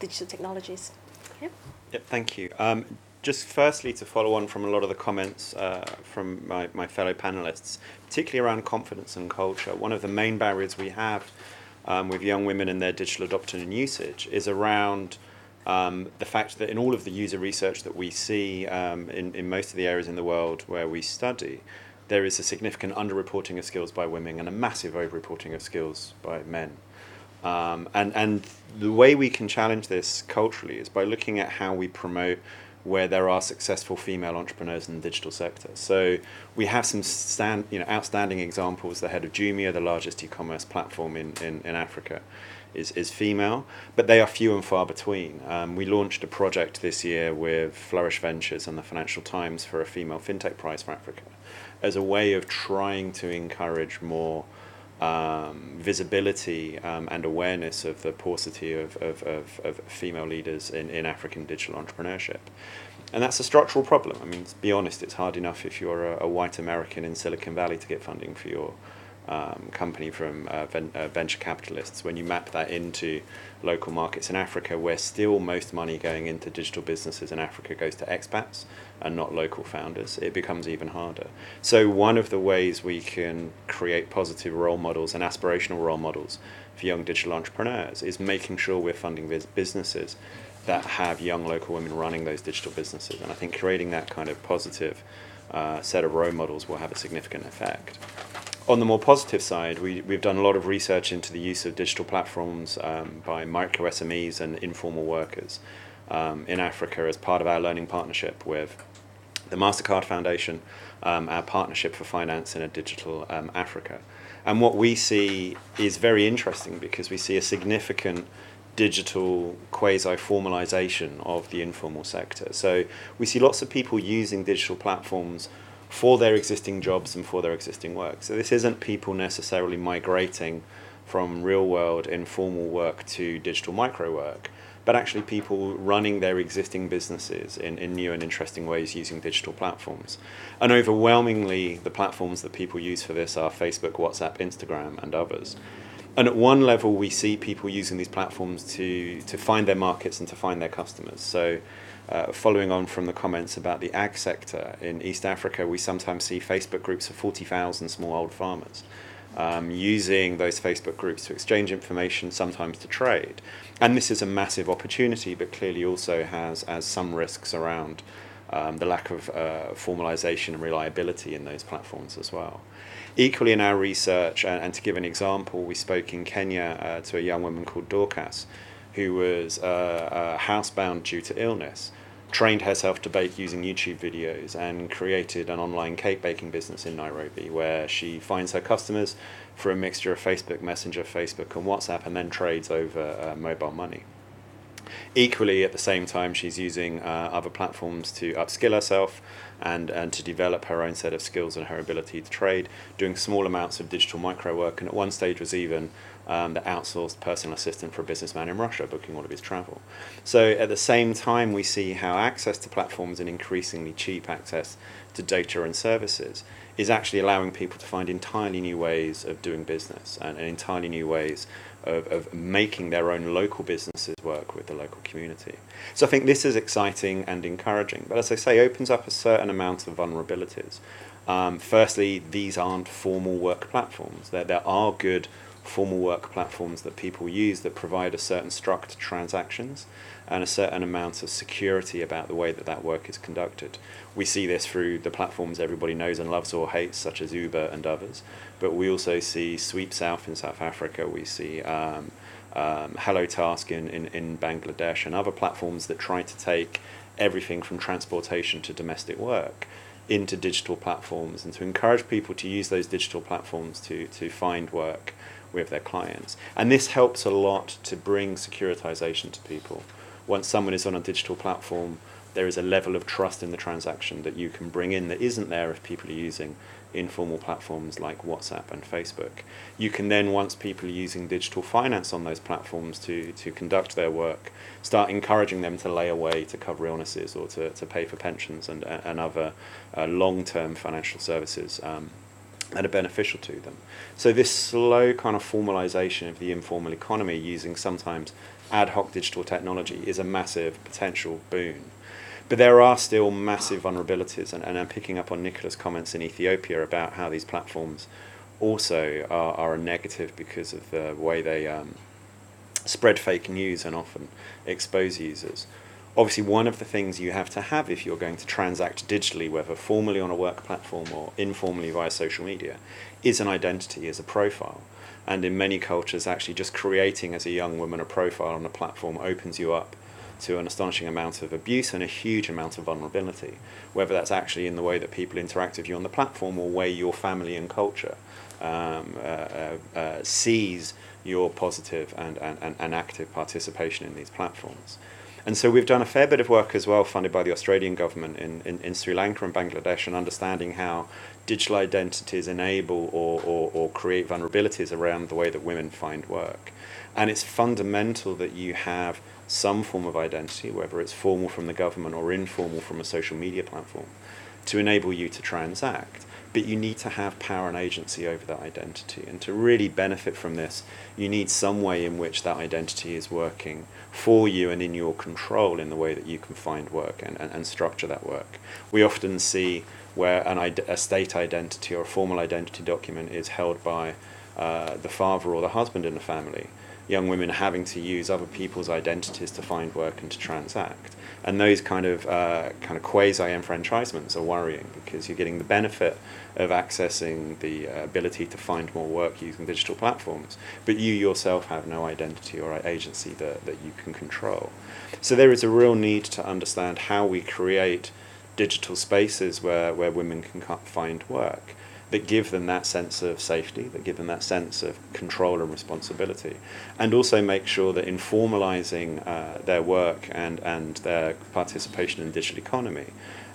digital technologies. Yeah. Yep, thank you. Um, just firstly, to follow on from a lot of the comments uh, from my, my fellow panelists, particularly around confidence and culture, one of the main barriers we have um, with young women and their digital adoption and usage is around um, the fact that in all of the user research that we see um, in, in most of the areas in the world where we study, there is a significant underreporting of skills by women and a massive overreporting of skills by men. Um, and, and the way we can challenge this culturally is by looking at how we promote where there are successful female entrepreneurs in the digital sector. So we have some stand, you know, outstanding examples. The head of Jumia, the largest e-commerce platform in, in, in Africa, is, is female, but they are few and far between. Um, we launched a project this year with Flourish Ventures and the Financial Times for a female fintech prize for Africa as a way of trying to encourage more um, visibility um, and awareness of the paucity of, of, of, of, female leaders in, in African digital entrepreneurship. And that's a structural problem. I mean, to be honest, it's hard enough if you're a, a white American in Silicon Valley to get funding for your um, company from uh, ven- uh, venture capitalists. When you map that into local markets in Africa, where still most money going into digital businesses in Africa goes to expats and not local founders, it becomes even harder. So, one of the ways we can create positive role models and aspirational role models for young digital entrepreneurs is making sure we're funding biz- businesses that have young local women running those digital businesses. And I think creating that kind of positive uh, set of role models will have a significant effect. On the more positive side, we, we've done a lot of research into the use of digital platforms um, by micro SMEs and informal workers um, in Africa as part of our learning partnership with the MasterCard Foundation, um, our partnership for finance in a digital um, Africa. And what we see is very interesting because we see a significant digital quasi formalization of the informal sector. So we see lots of people using digital platforms for their existing jobs and for their existing work. So this isn't people necessarily migrating from real world informal work to digital micro work, but actually people running their existing businesses in, in new and interesting ways using digital platforms. And overwhelmingly, the platforms that people use for this are Facebook, WhatsApp, Instagram, and others. And at one level, we see people using these platforms to, to find their markets and to find their customers. So uh, following on from the comments about the ag sector in East Africa, we sometimes see Facebook groups of 40,000 smallhold farmers um, using those Facebook groups to exchange information, sometimes to trade. And this is a massive opportunity, but clearly also has, has some risks around um, the lack of uh, formalization and reliability in those platforms as well. Equally, in our research, and, and to give an example, we spoke in Kenya uh, to a young woman called Dorcas who was uh, uh, housebound due to illness, trained herself to bake using YouTube videos, and created an online cake baking business in Nairobi where she finds her customers for a mixture of Facebook Messenger, Facebook, and WhatsApp, and then trades over uh, mobile money. Equally, at the same time, she's using uh, other platforms to upskill herself and, and to develop her own set of skills and her ability to trade, doing small amounts of digital micro work, and at one stage was even um, the outsourced personal assistant for a businessman in Russia, booking all of his travel. So at the same time, we see how access to platforms and increasingly cheap access to data and services is actually allowing people to find entirely new ways of doing business and, and entirely new ways of, of making their own local businesses work with the local community. So I think this is exciting and encouraging, but as I say, opens up a certain amount of vulnerabilities. Um, firstly, these aren't formal work platforms. There, there are good formal work platforms that people use that provide a certain structure to transactions and a certain amount of security about the way that that work is conducted. We see this through the platforms everybody knows and loves or hates, such as Uber and others, but we also see Sweep South in South Africa, we see um, um, Hello Task in, in, in Bangladesh, and other platforms that try to take everything from transportation to domestic work into digital platforms and to encourage people to use those digital platforms to, to find work with their clients. And this helps a lot to bring securitization to people. Once someone is on a digital platform, there is a level of trust in the transaction that you can bring in that isn't there if people are using informal platforms like WhatsApp and Facebook. You can then, once people are using digital finance on those platforms to, to conduct their work, start encouraging them to lay away to cover illnesses or to, to pay for pensions and, and other uh, long term financial services. Um, that are beneficial to them. So this slow kind of formalization of the informal economy using sometimes ad hoc digital technology is a massive potential boon. But there are still massive vulnerabilities, and, and I'm picking up on Nicola's comments in Ethiopia about how these platforms also are, are a negative because of the way they um, spread fake news and often expose users obviously one of the things you have to have if you're going to transact digitally, whether formally on a work platform or informally via social media, is an identity, is a profile. And in many cultures, actually just creating as a young woman a profile on a platform opens you up to an astonishing amount of abuse and a huge amount of vulnerability, whether that's actually in the way that people interact with you on the platform or way your family and culture um, uh, uh, uh, sees your positive and, and, and active participation in these platforms. And so we've done a fair bit of work as well, funded by the Australian government in, in, in Sri Lanka and Bangladesh, and understanding how digital identities enable or, or, or create vulnerabilities around the way that women find work. And it's fundamental that you have some form of identity, whether it's formal from the government or informal from a social media platform, to enable you to transact. But you need to have power and agency over that identity. And to really benefit from this, you need some way in which that identity is working for you and in your control in the way that you can find work and, and, and structure that work. We often see where an, Id- a state identity or a formal identity document is held by uh, the father or the husband in the family young women having to use other people's identities to find work and to transact. And those kind of uh, kind of quasi enfranchisements are worrying because you're getting the benefit of accessing the uh, ability to find more work using digital platforms, but you yourself have no identity or agency that, that you can control. So there is a real need to understand how we create digital spaces where, where women can find work that give them that sense of safety, that give them that sense of control and responsibility, and also make sure that in formalizing uh, their work and, and their participation in the digital economy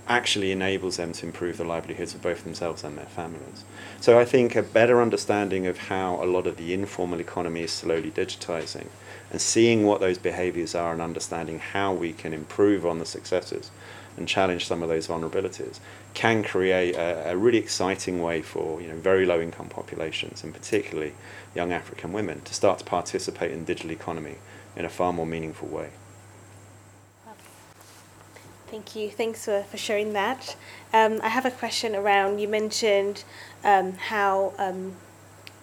actually enables them to improve the livelihoods of both themselves and their families. So I think a better understanding of how a lot of the informal economy is slowly digitizing and seeing what those behaviors are and understanding how we can improve on the successes and challenge some of those vulnerabilities can create a, a, really exciting way for you know very low income populations and particularly young African women to start to participate in the digital economy in a far more meaningful way. Thank you. Thanks for, for sharing that. Um, I have a question around you mentioned um, how um,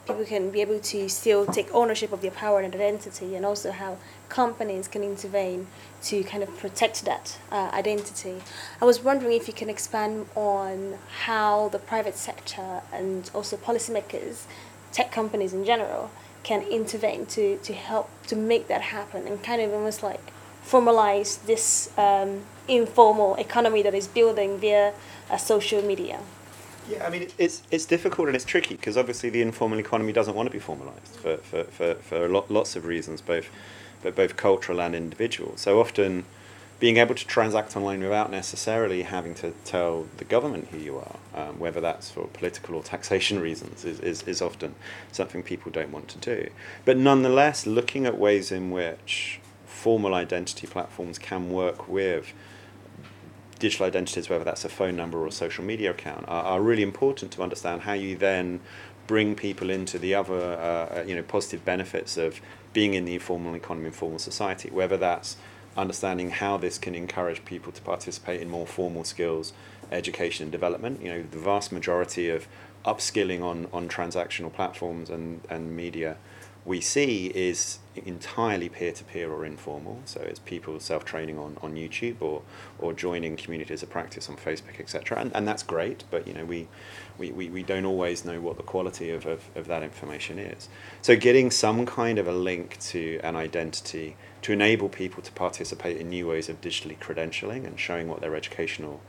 people can be able to still take ownership of their power and identity, and also how companies can intervene to kind of protect that uh, identity. I was wondering if you can expand on how the private sector and also policymakers, tech companies in general, can intervene to, to help to make that happen and kind of almost like formalize this um, informal economy that is building via uh, social media. Yeah, I mean, it's, it's difficult and it's tricky because obviously the informal economy doesn't want to be formalized for, for, for, for lot, lots of reasons, both but both cultural and individual. So often, being able to transact online without necessarily having to tell the government who you are, um, whether that's for political or taxation reasons, is, is, is often something people don't want to do. But nonetheless, looking at ways in which formal identity platforms can work with digital identities, whether that's a phone number or a social media account, are, are really important to understand how you then bring people into the other uh, you know positive benefits of being in the informal economy, informal society, whether that's understanding how this can encourage people to participate in more formal skills, education and development. You know, the vast majority of upskilling on, on transactional platforms and, and media we see is entirely peer-to-peer or informal. So it's people self-training on, on YouTube or, or joining communities of practice on Facebook, etc. And, and that's great, but you know we, we, we, we don't always know what the quality of, of, of that information is. So getting some kind of a link to an identity to enable people to participate in new ways of digitally credentialing and showing what their educational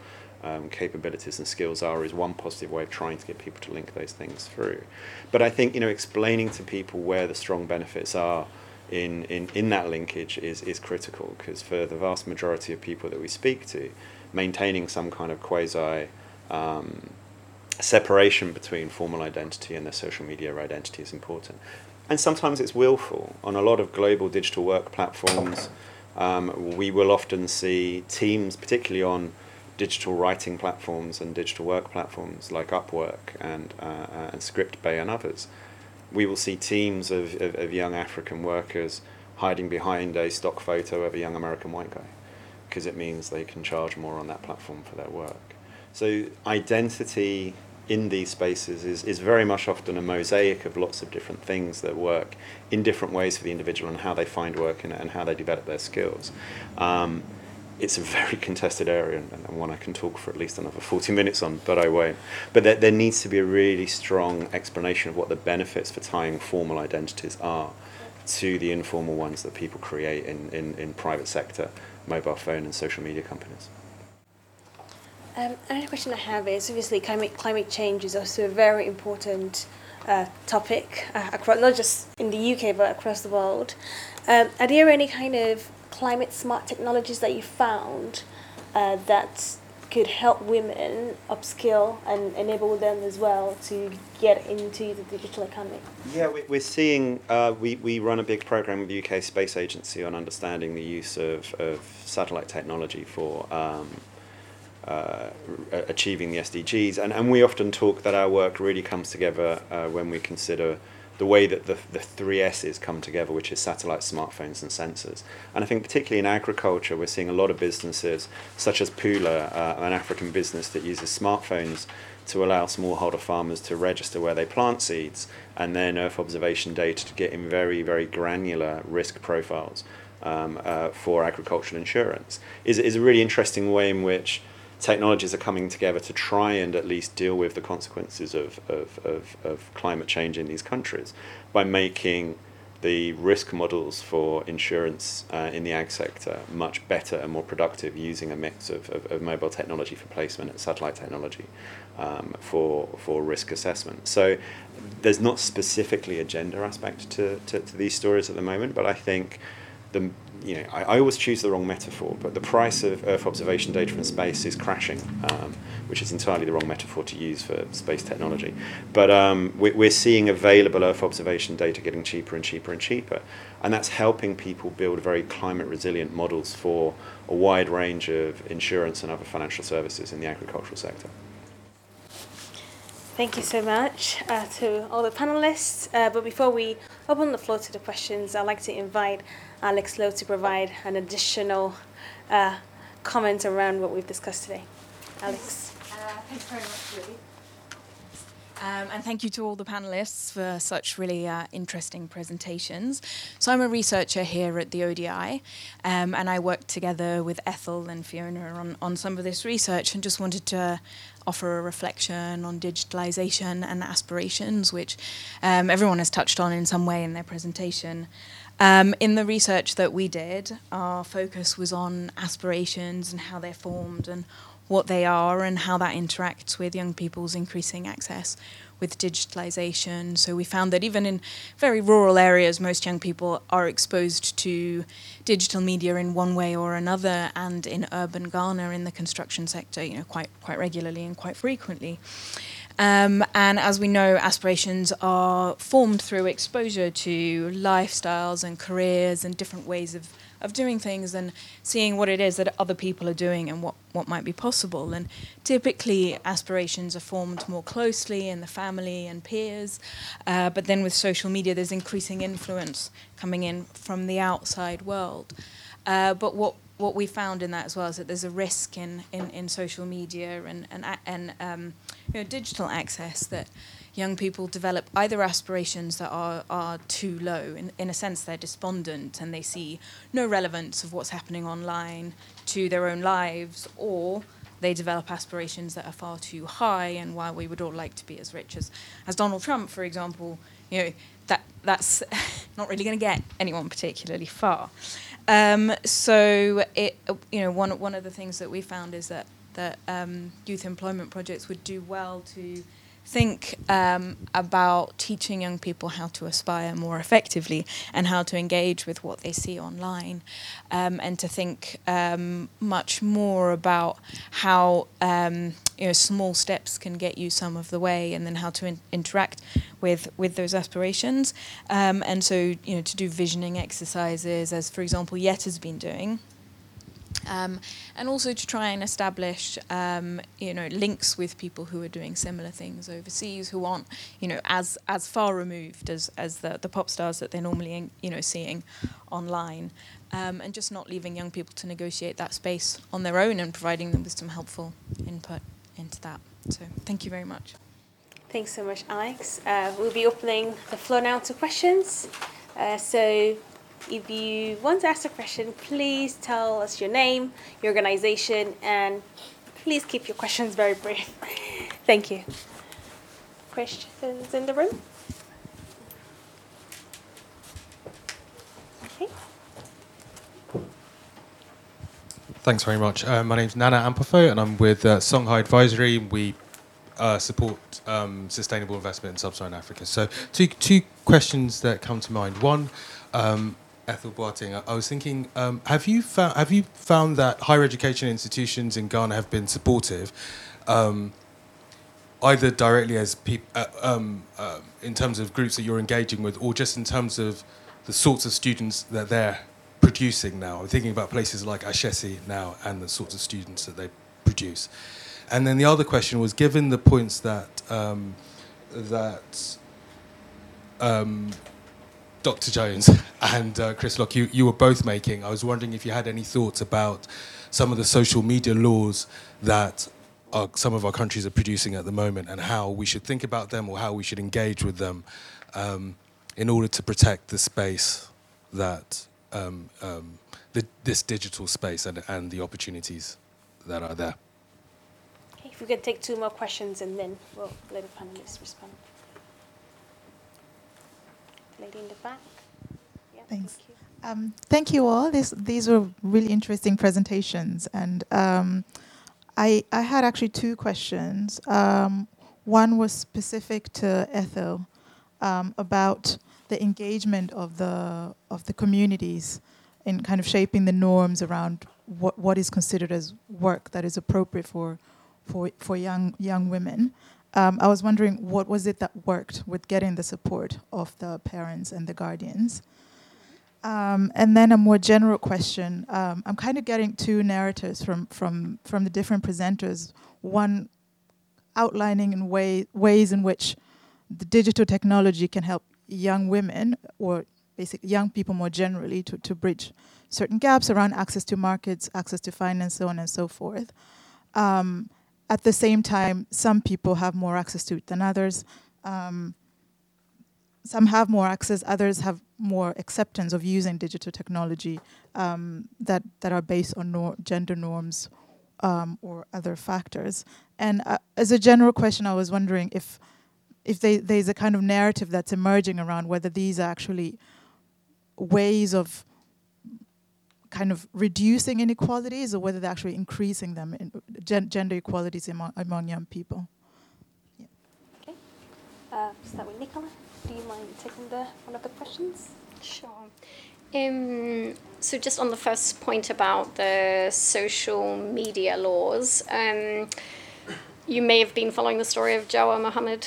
um, capabilities and skills are is one positive way of trying to get people to link those things through. But I think you know explaining to people where the strong benefits are in, in, in that linkage is, is critical because for the vast majority of people that we speak to, maintaining some kind of quasi um, separation between formal identity and their social media identity is important. And sometimes it's willful. On a lot of global digital work platforms, um, we will often see teams, particularly on digital writing platforms and digital work platforms like Upwork and, uh, uh, and ScriptBay and others, we will see teams of, of, of, young African workers hiding behind a stock photo of a young American white guy because it means they can charge more on that platform for their work. So identity in these spaces is, is very much often a mosaic of lots of different things that work in different ways for the individual and how they find work and, and how they develop their skills. Um, it's a very contested area and, and, one I can talk for at least another 40 minutes on, but I won't. But there, there needs to be a really strong explanation of what the benefits for tying formal identities are to the informal ones that people create in, in, in private sector, mobile phone and social media companies. Um, another question I have is obviously climate, climate change is also a very important uh, topic, uh, across, not just in the UK but across the world. Um, are there any kind of climate smart technologies that you found uh, that could help women upskill and enable them as well to get into the digital economy? Yeah, we- we're seeing, uh, we, we run a big program with the UK Space Agency on understanding the use of, of satellite technology for um, uh, achieving the SDGs. And, and we often talk that our work really comes together uh, when we consider the way that the, the three S's come together, which is satellites, smartphones, and sensors. And I think particularly in agriculture, we're seeing a lot of businesses, such as Pula, uh, an African business that uses smartphones to allow smallholder farmers to register where they plant seeds and then Earth observation data to get in very, very granular risk profiles um, uh, for agricultural insurance is, is a really interesting way in which technologies are coming together to try and at least deal with the consequences of, of, of, of climate change in these countries by making the risk models for insurance uh, in the ag sector much better and more productive using a mix of, of, of mobile technology for placement and satellite technology um, for, for risk assessment. So there's not specifically a gender aspect to, to, to these stories at the moment, but I think the you know, I, I always choose the wrong metaphor, but the price of Earth observation data from space is crashing, um, which is entirely the wrong metaphor to use for space technology. But um, we, we're seeing available Earth observation data getting cheaper and cheaper and cheaper, and that's helping people build very climate resilient models for a wide range of insurance and other financial services in the agricultural sector. Thank you so much uh, to all the panelists. Uh, but before we open the floor to the questions, I'd like to invite Alex Lowe to provide an additional uh, comment around what we've discussed today. Alex. Uh, thanks very much, Lily. Um, and thank you to all the panelists for such really uh, interesting presentations. So, I'm a researcher here at the ODI, um, and I worked together with Ethel and Fiona on, on some of this research and just wanted to offer a reflection on digitalization and aspirations, which um, everyone has touched on in some way in their presentation. Um, in the research that we did, our focus was on aspirations and how they're formed and what they are and how that interacts with young people's increasing access with digitalization. So we found that even in very rural areas, most young people are exposed to digital media in one way or another, and in urban Ghana, in the construction sector, you know, quite quite regularly and quite frequently. Um, and as we know, aspirations are formed through exposure to lifestyles and careers and different ways of of doing things and seeing what it is that other people are doing and what, what might be possible. And typically, aspirations are formed more closely in the family and peers. Uh, but then with social media, there's increasing influence coming in from the outside world. Uh, but what what we found in that as well is that there's a risk in, in, in social media and and, and um, you know, digital access that young people develop either aspirations that are, are too low. In, in a sense, they're despondent and they see no relevance of what's happening online to their own lives, or they develop aspirations that are far too high. And while we would all like to be as rich as, as Donald Trump, for example, you know, that, that's not really going to get anyone particularly far. Um, so, it, you know, one, one of the things that we found is that, that um, youth employment projects would do well to think um, about teaching young people how to aspire more effectively and how to engage with what they see online, um, and to think um, much more about how um, you know small steps can get you some of the way, and then how to in- interact with with those aspirations, um, and so you know to do visioning exercises, as for example YIEDIE has been doing. Um, and also to try and establish, um, you know, links with people who are doing similar things overseas, who aren't, you know, as as far removed as as the the pop stars that they're normally, you know, seeing online, um, and just not leaving young people to negotiate that space on their own and providing them with some helpful input into that. So, thank you very much. Thanks so much, Alex. Uh, we'll be opening the floor now to questions. Uh, so if you want to ask a question, please tell us your name, your organization, and please keep your questions very brief. Thank you. Questions in the room? Okay. Thanks very much. Uh, my name's Nana Ampofo, and I'm with uh, Songhai Advisory. We uh, support um, sustainable investment in sub-Saharan Africa. So, two two questions that come to mind. One, um, Ethel Boateng. I, I was thinking, um, have you found have you found that higher education institutions in Ghana have been supportive, um, either directly as peop- uh, um, uh, in terms of groups that you're engaging with, or just in terms of the sorts of students that they're producing now? I'm thinking about places like Ashesi now and the sorts of students that they produce. And then the other question was, given the points that um, that um, Dr. Jones and uh, Chris Locke, you, you were both making. I was wondering if you had any thoughts about some of the social media laws that our, some of our countries are producing at the moment and how we should think about them or how we should engage with them um, in order to protect the space that um, um, the, this digital space and, and the opportunities that are there. If we could take two more questions and then we'll let the panelists respond. Lady in the back. Yeah, Thanks. Thank you. Um, thank you all. This, these were really interesting presentations, and um, I, I had actually two questions. Um, one was specific to Ethel um, about the engagement of the of the communities in kind of shaping the norms around what, what is considered as work that is appropriate for for for young young women. Um, I was wondering what was it that worked with getting the support of the parents and the guardians. Um, and then a more general question. Um, I'm kind of getting two narratives from, from, from the different presenters. One outlining in way, ways in which the digital technology can help young women, or basically young people more generally, to, to bridge certain gaps around access to markets, access to finance, so on and so forth. Um, at the same time, some people have more access to it than others. Um, some have more access, others have more acceptance of using digital technology um, that that are based on nor- gender norms um, or other factors. And uh, as a general question, I was wondering if if they, there's a kind of narrative that's emerging around whether these are actually ways of kind of reducing inequalities or whether they're actually increasing them in gen- gender equalities among, among young people. Okay. Uh, start with Nicola. Do you mind taking the one of the questions? Sure. Um, so, just on the first point about the social media laws, um, you may have been following the story of Jawar Mohammed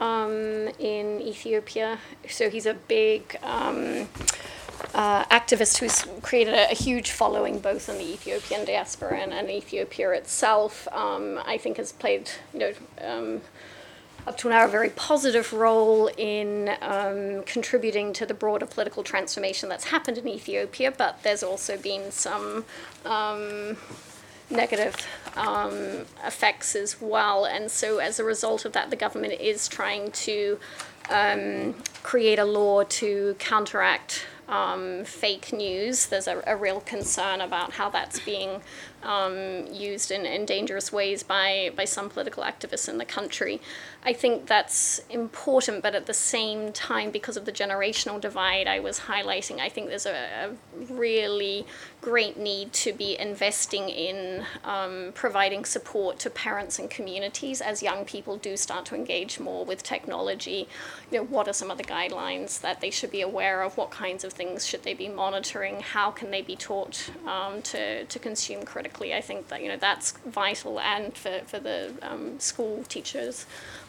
um, in Ethiopia. So, he's a big um, uh, activist who's created a, a, huge following both in the Ethiopian diaspora and, and Ethiopia itself. Um, I think has played, you know um, up to now a very positive role in um, contributing to the broader political transformation that's happened in Ethiopia, but there's also been some um, negative um, effects as well. And so, as a result of that, the government is trying to um, create a law to counteract. Um, fake news. There's a, a, real concern about how that's being um, used in, in, dangerous ways by, by some political activists in the country. I think that's important, but at the same time, because of the generational divide I was highlighting, I think there's a, a really great need to be investing in um, providing support to parents and communities as young people do start to engage more with technology. You know, what are some of the guidelines that they should be aware of? What kinds of things should they be monitoring? How can they be taught um, to, to consume critically? I think that you know that's vital, and for, for the um, school teachers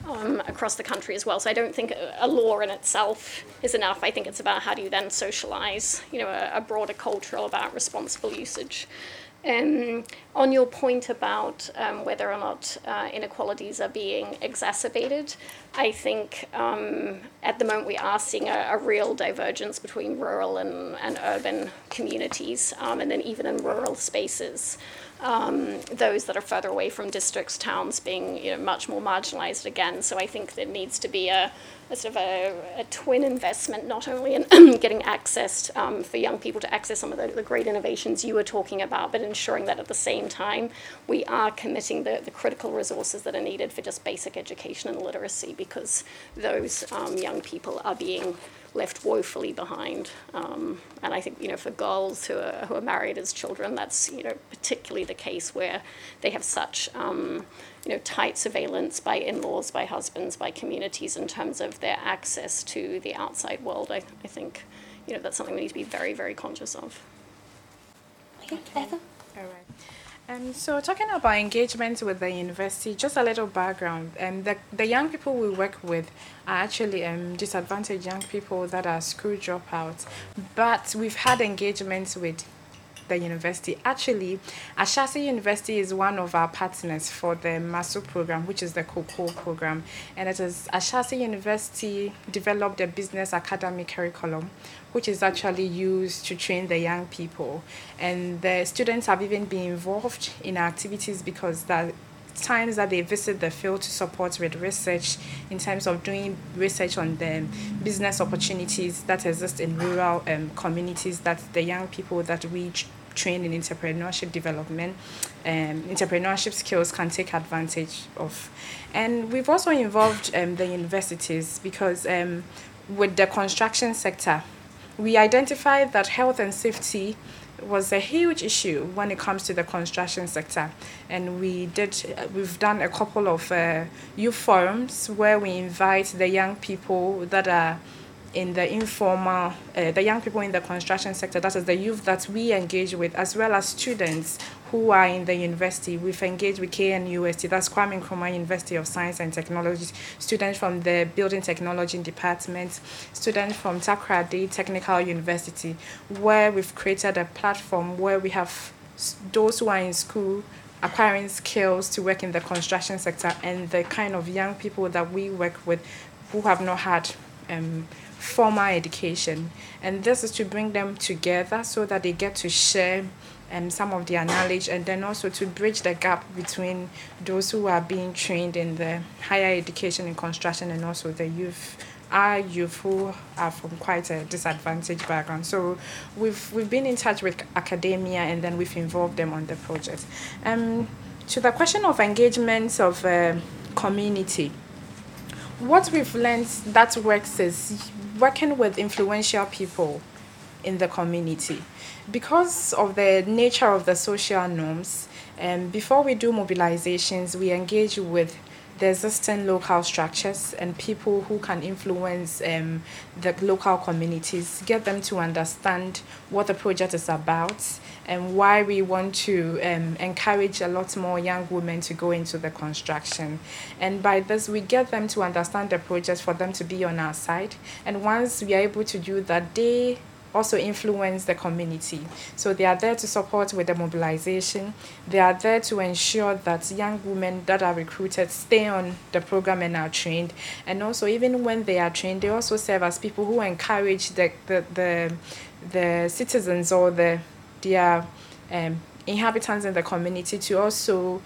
um, across the country as well. So I don't think a, law in itself is enough. I think it's about how do you then socialize, you know, a, a broader culture about responsible usage. Um, on your point about um, whether or not uh, inequalities are being exacerbated, I think um, at the moment we are seeing a, a, real divergence between rural and, and urban communities, um, and then even in rural spaces um, those that are further away from districts, towns being you know, much more marginalized again. So I think there needs to be a, a sort of a, a, twin investment, not only in getting access um, for young people to access some of the, the, great innovations you were talking about, but ensuring that at the same time we are committing the, the critical resources that are needed for just basic education and literacy because those um, young people are being left woefully behind. Um, and I think, you know, for girls who are, who are married as children, that's, you know, particularly the case where they have such, um, you know, tight surveillance by in-laws, by husbands, by communities in terms of their access to the outside world. I, I think, you know, that's something we need to be very, very conscious of. Okay, Ethel? All right. Um, so talking about engagement with the university, just a little background. Um, the, the young people we work with are actually um, disadvantaged young people that are school dropouts. But we've had engagements with the university. Actually, Ashesi University is one of our partners for the MASU program, which is the COCO program. And it is Ashesi University developed a business academy curriculum, which is actually used to train the young people. And the students have even been involved in activities because that times that they visit the field to support with research in terms of doing research on the business opportunities that exist in rural um, communities that the young people that we trained in entrepreneurship development um, entrepreneurship skills can take advantage of. And we've also involved um, the universities because um, with the construction sector, we identified that health and safety was a huge issue when it comes to the construction sector and we did uh, we've done a couple of uh, youth forums where we invite the young people that are in the informal, uh, the young people in the construction sector, that is the youth that we engage with, as well as students who are in the university. We've engaged with KNUST, that's Kwame Nkrumah University of Science and Technology, students from the Building Technology Department, students from Takoradi Technical University, where we've created a platform where we have those who are in school acquiring skills to work in the construction sector and the kind of young people that we work with who have not had um, formal education. And this is to bring them together so that they get to share um, some of their knowledge and then also to bridge the gap between those who are being trained in the higher education in construction and also the youth our youth who are from quite a disadvantaged background. So we've we've been in touch with academia and then we've involved them on the project. Um, to the question of engagements of uh, community, what we've learned that works is working with influential people in the community. Because of the nature of the social norms, um, before we do mobilizations, we engage with the existing local structures and people who can influence um, the local communities, get them to understand what the project is about and why we want to um, encourage a lot more young women to go into the construction. And by this, we get them to understand the project for them to be on our side. And once we are able to do that, they also influence the community. So they are there to support with the mobilization. They are there to ensure that young women that are recruited stay on the program and are trained. And also, even when they are trained, they also serve as people who encourage the the the, the citizens or the their um, inhabitants in the community to also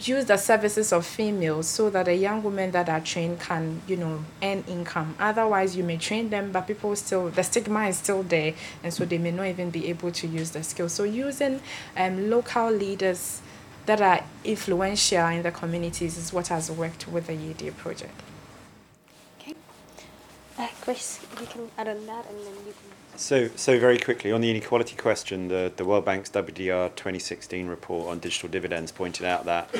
use the services of females so that a young woman that are trained can you know earn income. Otherwise you may train them but people still the stigma is still there and so they may not even be able to use the skills so using um, local leaders that are influential in the communities is what has worked with the YIEDIE project. Okay. Uh, Chris you can add on that and then you can so, so very quickly on the inequality question, the, the World Bank's WDR 2016 report on digital dividends pointed out that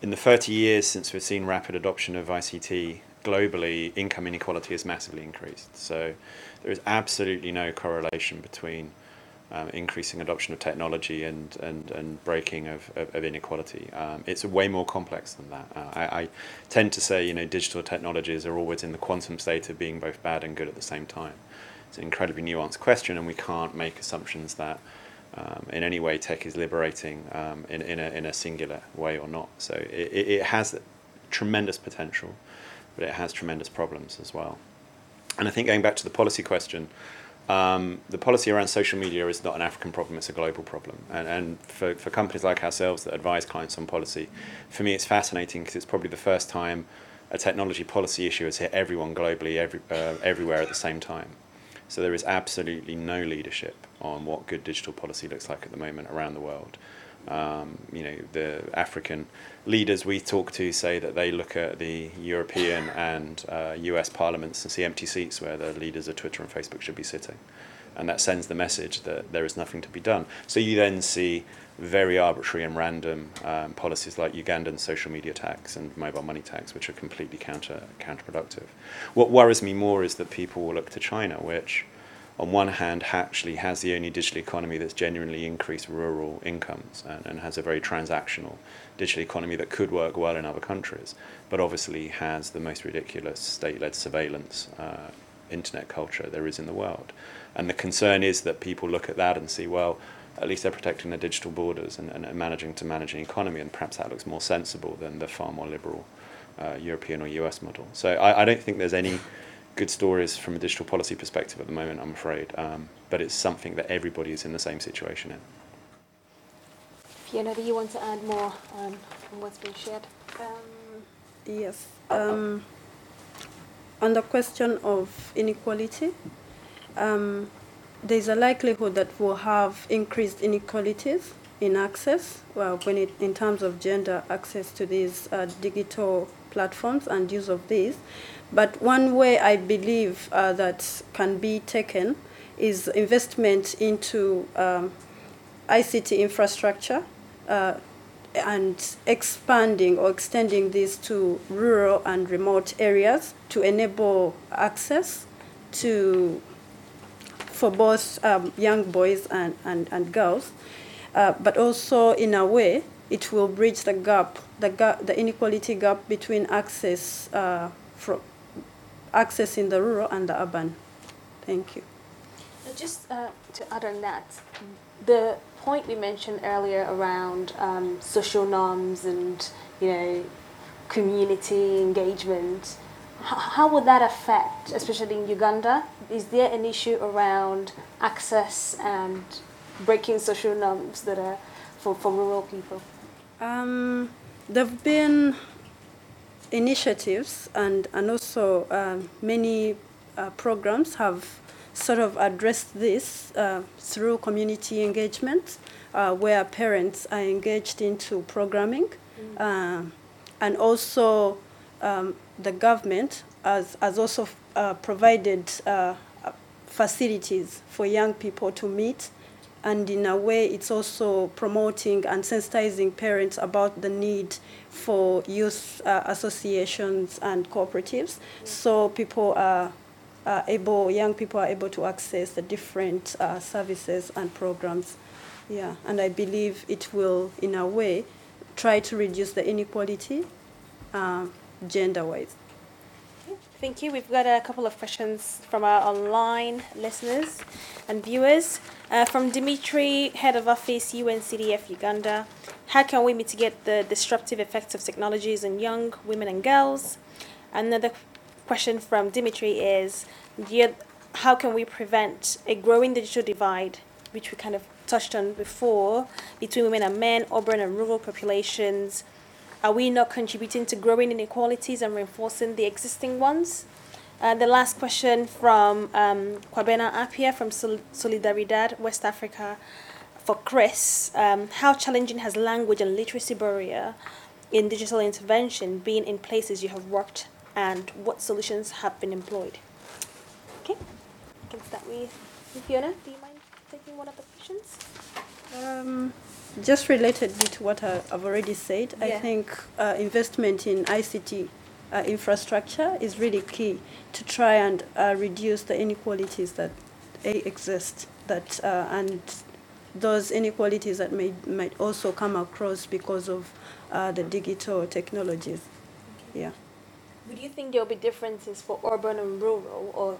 in the 30 years since we've seen rapid adoption of ICT globally, income inequality has massively increased. So, there is absolutely no correlation between um, increasing adoption of technology and, and, and breaking of, of, of inequality. Um, it's way more complex than that. Uh, I, I tend to say, you know, digital technologies are always in the quantum state of being both bad and good at the same time. It's an incredibly nuanced question, and we can't make assumptions that um, in any way tech is liberating um, in, in, a, in a singular way or not. So it, it has tremendous potential, but it has tremendous problems as well. And I think going back to the policy question, um, the policy around social media is not an African problem, it's a global problem. And, and for, for companies like ourselves that advise clients on policy, for me it's fascinating because it's probably the first time a technology policy issue has hit everyone globally, every, uh, everywhere at the same time. So there is absolutely no leadership on what good digital policy looks like at the moment around the world. Um, you know, the African leaders we talk to say that they look at the European and uh, US parliaments and see empty seats where the leaders of Twitter and Facebook should be sitting. And that sends the message that there is nothing to be done. So you then see very arbitrary and random um, policies like Ugandan social media tax and mobile money tax, which are completely counter counterproductive. What worries me more is that people will look to China, which on one hand, actually has the only digital economy that's genuinely increased rural incomes and, and has a very transactional digital economy that could work well in other countries, but obviously has the most ridiculous state led surveillance uh, internet culture there is in the world. And the concern is that people look at that and see, well, at least they're protecting their digital borders and, and, and managing to manage an economy, and perhaps that looks more sensible than the far more liberal uh, European or US model. So I, I don't think there's any good stories from a digital policy perspective at the moment, I'm afraid. Um, but it's something that everybody is in the same situation in. Fiona, do you want to add more um, on what's been shared? Um, yes. Um, on the question of inequality, um, there's a likelihood that we'll have increased inequalities in access, well, when it, in terms of gender access to these uh, digital platforms and use of these. But one way I believe uh, that can be taken is investment into um, ICT infrastructure uh, and expanding or extending this to rural and remote areas to enable access to for both um, young boys and, and, and girls, uh, but also in a way it will bridge the gap, the, gap, the inequality gap between access uh, from access in the rural and the urban. Thank you. Just uh, to add on that, the point we mentioned earlier around um, social norms and you know community engagement, h- how would that affect, especially in Uganda? Is there an issue around access and breaking social norms that are for, for rural people? Um, there have been initiatives and, and also um, many uh, programs have sort of addressed this uh, through community engagement uh, where parents are engaged into programming mm. and also um, the government has, has also uh, provided uh, facilities for young people to meet. And in a way it's also promoting and sensitizing parents about the need for youth uh, associations and cooperatives. So people are, are, able young people are able to access the different uh, services and programs. Yeah and i believe it will in a way try to reduce the inequality uh, gender wise Thank you. We've got a couple of questions from our online listeners and viewers. Uh, from Dimitri, Head of Office, UNCDF Uganda. How can we mitigate the disruptive effects of technologies on young women and girls? Another question from Dimitri is how can we prevent a growing digital divide, which we kind of touched on before, between women and men, urban and rural populations? Are we not contributing to growing inequalities and reinforcing the existing ones? Uh, the last question from um, Kwabena Apia from Sol- Solidaridad, West Africa, for Chris. Um, how challenging has language and literacy barrier in digital intervention been in places you have worked, and what solutions have been employed? Okay, I can start with Fiona. Do you mind taking one of the questions? Um, just related to what I've already said, yeah. I think uh, investment in ICT uh, infrastructure is really key to try and uh, reduce the inequalities that exist that uh, and those inequalities that may might also come across because of uh, the digital technologies. Okay. Yeah. Would you think there will be differences for urban and rural, or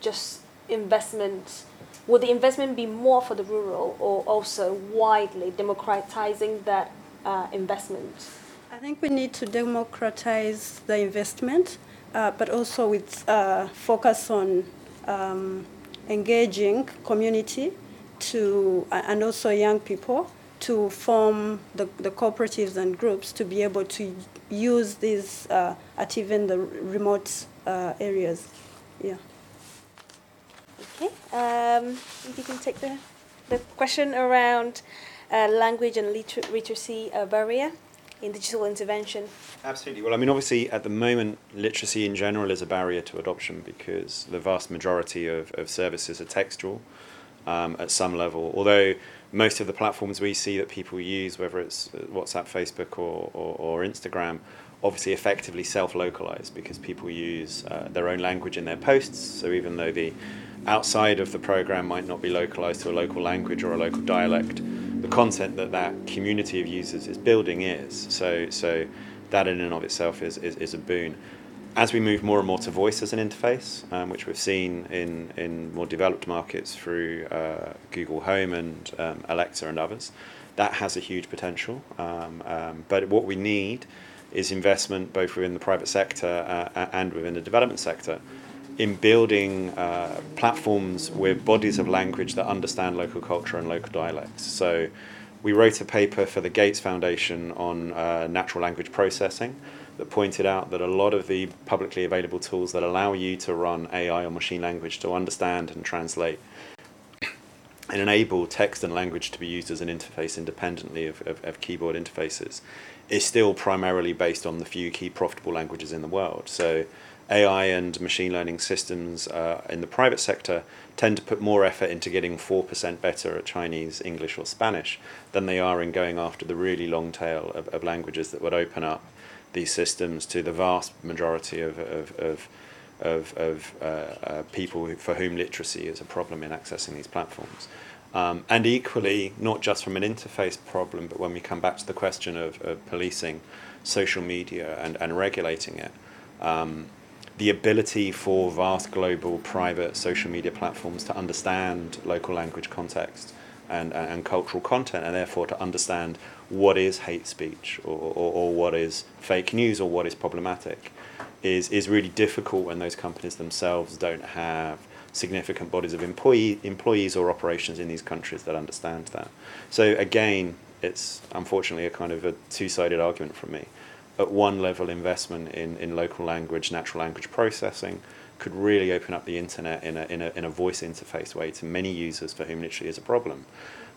just investment Would the investment be more for the rural or also widely democratizing that uh, investment? I think we need to democratize the investment, uh, but also with uh, focus on um, engaging community to and also young people to form the, the cooperatives and groups to be able to use these uh, at even the remote uh, areas. Yeah. Okay, um, if you can take the, the question around uh, language and liter- literacy uh, barrier in digital intervention. Absolutely. Well, I mean, obviously, at the moment, literacy in general is a barrier to adoption because the vast majority of, of services are textual um, at some level. Although most of the platforms we see that people use, whether it's WhatsApp, Facebook, or, or, or Instagram, obviously effectively self-localized because people use uh, their own language in their posts. So even though the outside of the program might not be localized to a local language or a local dialect, the content that that community of users is building is. So so that in and of itself is, is, is a boon. As we move more and more to voice as an interface, um, which we've seen in, in more developed markets through uh, Google Home and um, Alexa and others, that has a huge potential. Um, um but what we need is investment both within the private sector uh, and within the development sector in building uh, platforms with bodies of language that understand local culture and local dialects. So we wrote a paper for the Gates Foundation on uh, natural language processing that pointed out that a lot of the publicly available tools that allow you to run AI or machine language to understand and translate and enable text and language to be used as an interface independently of, of, of keyboard interfaces is still primarily based on the few key profitable languages in the world. So AI and machine learning systems uh, in the private sector tend to put more effort into getting 4% better at Chinese, English, or Spanish than they are in going after the really long tail of, of languages that would open up these systems to the vast majority of, of, of, of, of uh, uh, people for whom literacy is a problem in accessing these platforms. Um, and equally, not just from an interface problem, but when we come back to the question of, of policing social media and, and regulating it, um, the ability for vast global private social media platforms to understand local language context and, and cultural content and therefore to understand what is hate speech or, or, or what is fake news or what is problematic is, is really difficult when those companies themselves don't have significant bodies of employee, employees or operations in these countries that understand that. So again, it's unfortunately a kind of a two-sided argument from me at one level investment in, in local language, natural language processing could really open up the internet in a, in, a, in a voice interface way to many users for whom literally is a problem.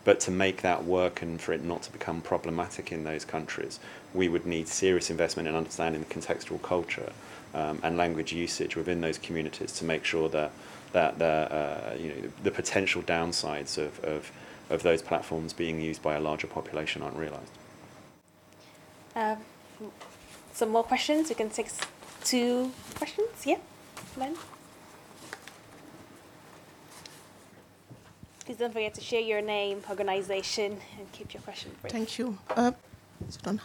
But to make that work and for it not to become problematic in those countries, we would need serious investment in understanding the contextual culture um, and language usage within those communities to make sure that, that the, uh, you know, the potential downsides of, of, of those platforms being used by a larger population aren't realized. Um, some more questions. We can take two questions. Yeah, Len. Please don't forget to share your name, organization, and keep your question brief. Thank you. Uh,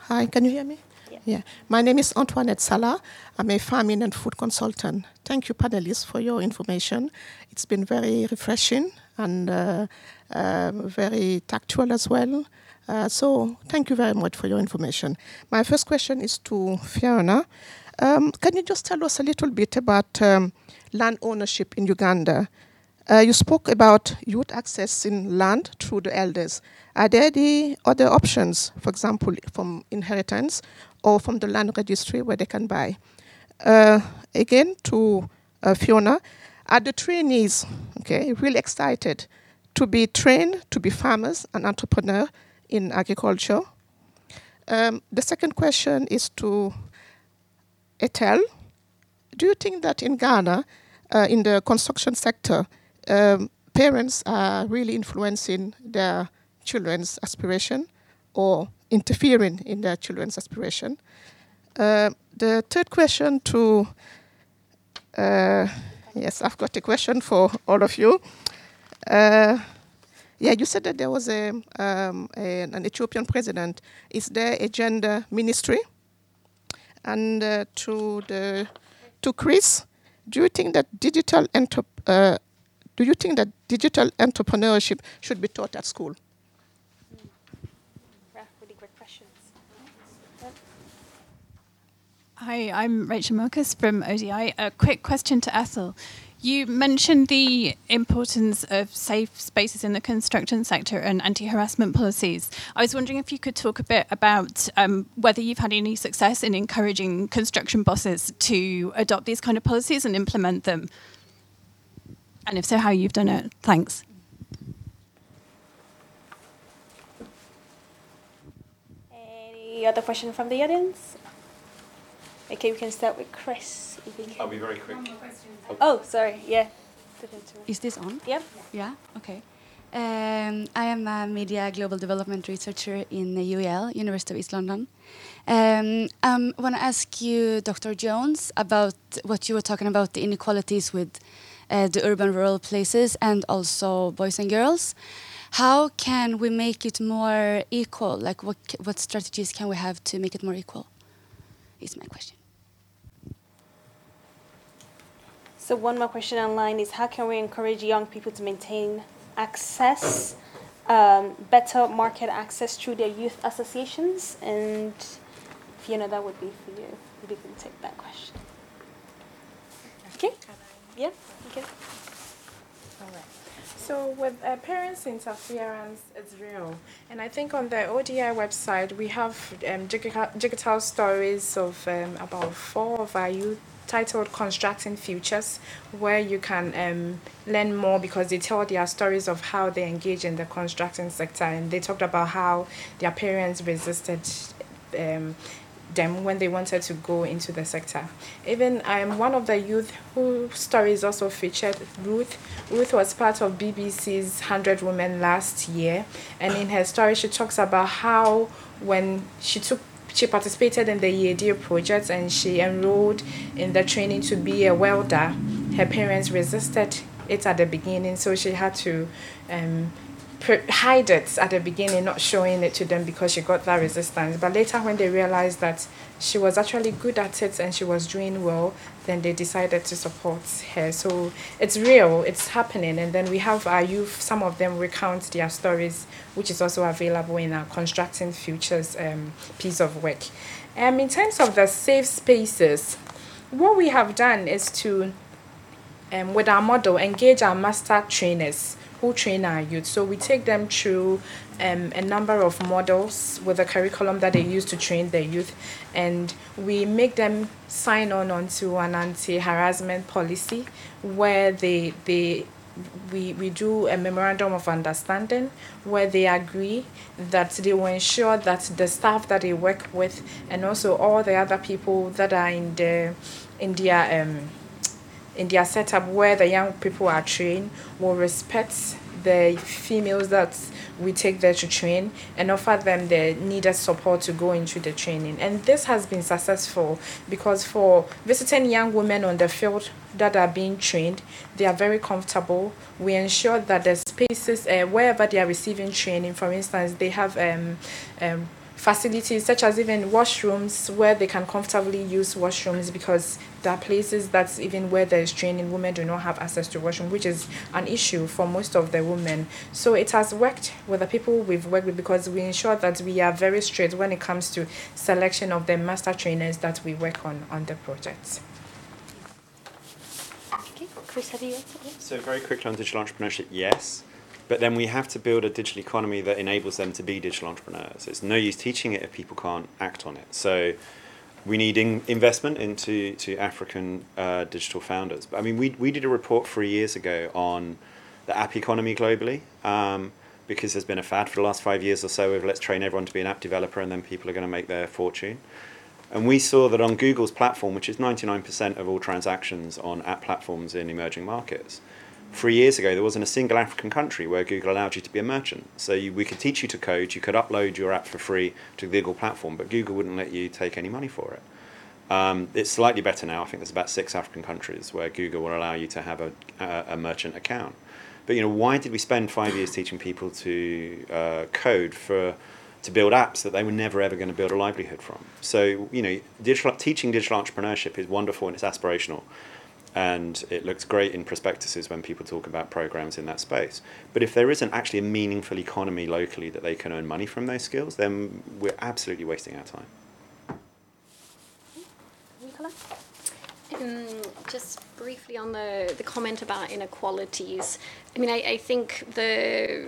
hi, can you hear me? Yeah. yeah. My name is Antoinette Salah. I'm a farming and food consultant. Thank you, panelists, for your information. It's been very refreshing and uh, uh, very tactual as well. Uh, so thank you very much for your information. My first question is to Fiona. Um, can you just tell us a little bit about um, land ownership in Uganda? Uh, you spoke about youth accessing land through the elders. Are there the other options, for example, from inheritance or from the land registry where they can buy? Uh, again, to uh, Fiona, are the trainees okay really excited to be trained to be farmers and entrepreneurs in agriculture. Um, the second question is to Ethel. Do you think that in Ghana, uh, in the construction sector, um, parents are really influencing their children's aspiration or interfering in their children's aspiration? Uh, the third question to, uh, yes, I've got a question for all of you. Uh, yeah, you said that there was a, um, a, an Ethiopian president. Is there a gender ministry? And uh, to the to Chris, do you think that digital uh, do you think that digital entrepreneurship should be taught at school? Really great questions. Hi, I'm Rachel Marcus from ODI. A quick question to Ethel. You mentioned the importance of safe spaces in the construction sector and anti harassment policies. I was wondering if you could talk a bit about um, whether you've had any success in encouraging construction bosses to adopt these kind of policies and implement them. And if so, how you've done it. Thanks. Any other question from the audience? Okay, we can start with Chris. I'll be very quick. Oh, sorry. Yeah. Is this on? Yep. Yeah. Okay. Um, I am a media global development researcher in the UEL, University of East London. Um, I want to ask you, Dr. Jones, about what you were talking about the inequalities with uh, the urban rural places and also boys and girls. How can we make it more equal? Like, what, what strategies can we have to make it more equal? Is my question. So one more question online is how can we encourage young people to maintain access, um, better market access through their youth associations? And Fiona, that would be for you. Maybe you can take that question. Okay. Yeah. Okay. All right. So with uh, parents' interference, it's real. And I think on the ODI website, we have um, digital, digital stories of um, about four of our youth titled Constructing Futures, where you can um, learn more because they tell their stories of how they engage in the constructing sector. And they talked about how their parents resisted um, them when they wanted to go into the sector. Even um, one of the youth whose stories also featured Ruth. Ruth was part of BBC's 100 Women last year, and in her story, she talks about how when she took she participated in the YIEDIE project and she enrolled in the training to be a welder. Her parents resisted it at the beginning, so she had to um, hide it at the beginning, not showing it to them because she got that resistance. But later, when they realized that she was actually good at it and she was doing well, then they decided to support her. So it's real, it's happening. And then we have our youth, some of them recount their stories, which is also available in our Constructing Futures um, piece of work. Um, in terms of the safe spaces, what we have done is to, um, with our model, engage our master trainers who train our youth. So we take them through um, a number of models with a curriculum that they use to train their youth, and we make them sign on onto an anti-harassment policy where they they we, we do a memorandum of understanding where they agree that they will ensure that the staff that they work with and also all the other people that are in the in their um, in their setup where the young people are trained will respect the females that we take there to train and offer them the needed support to go into the training. And this has been successful because for visiting young women on the field that are being trained, they are very comfortable. We ensure that the spaces, uh, wherever they are receiving training, for instance, they have um, um, facilities such as even washrooms where they can comfortably use washrooms because there are places that's even where there is training women do not have access to washroom which is an issue for most of the women. So it has worked with the people we've worked with because we ensure that we are very straight when it comes to selection of the master trainers that we work on on the projects. Okay chris have you so very quickly on digital entrepreneurship yes but then we have to build a digital economy that enables them to be digital entrepreneurs. It's no use teaching it if people can't act on it. So we need in investment into to African uh, digital founders. I mean, we, we did a report three years ago on the app economy globally um, because there's been a fad for the last five years or so of let's train everyone to be an app developer and then people are going to make their fortune. And we saw that on Google's platform, which is 99% of all transactions on app platforms in emerging markets, three years ago, there wasn't a single African country where Google allowed you to be a merchant. So you, we could teach you to code, you could upload your app for free to the Google platform, but Google wouldn't let you take any money for it. Um, it's slightly better now. I think there's about six African countries where Google will allow you to have a, a, a merchant account. But you know, why did we spend five years teaching people to uh, code for to build apps that they were never ever going to build a livelihood from? So you know, digital, teaching digital entrepreneurship is wonderful and it's aspirational and it looks great in prospectuses when people talk about programs in that space. But if there isn't actually a meaningful economy locally that they can earn money from those skills, then we're absolutely wasting our time. Um, just briefly on the, the comment about inequalities, I mean, I, I think the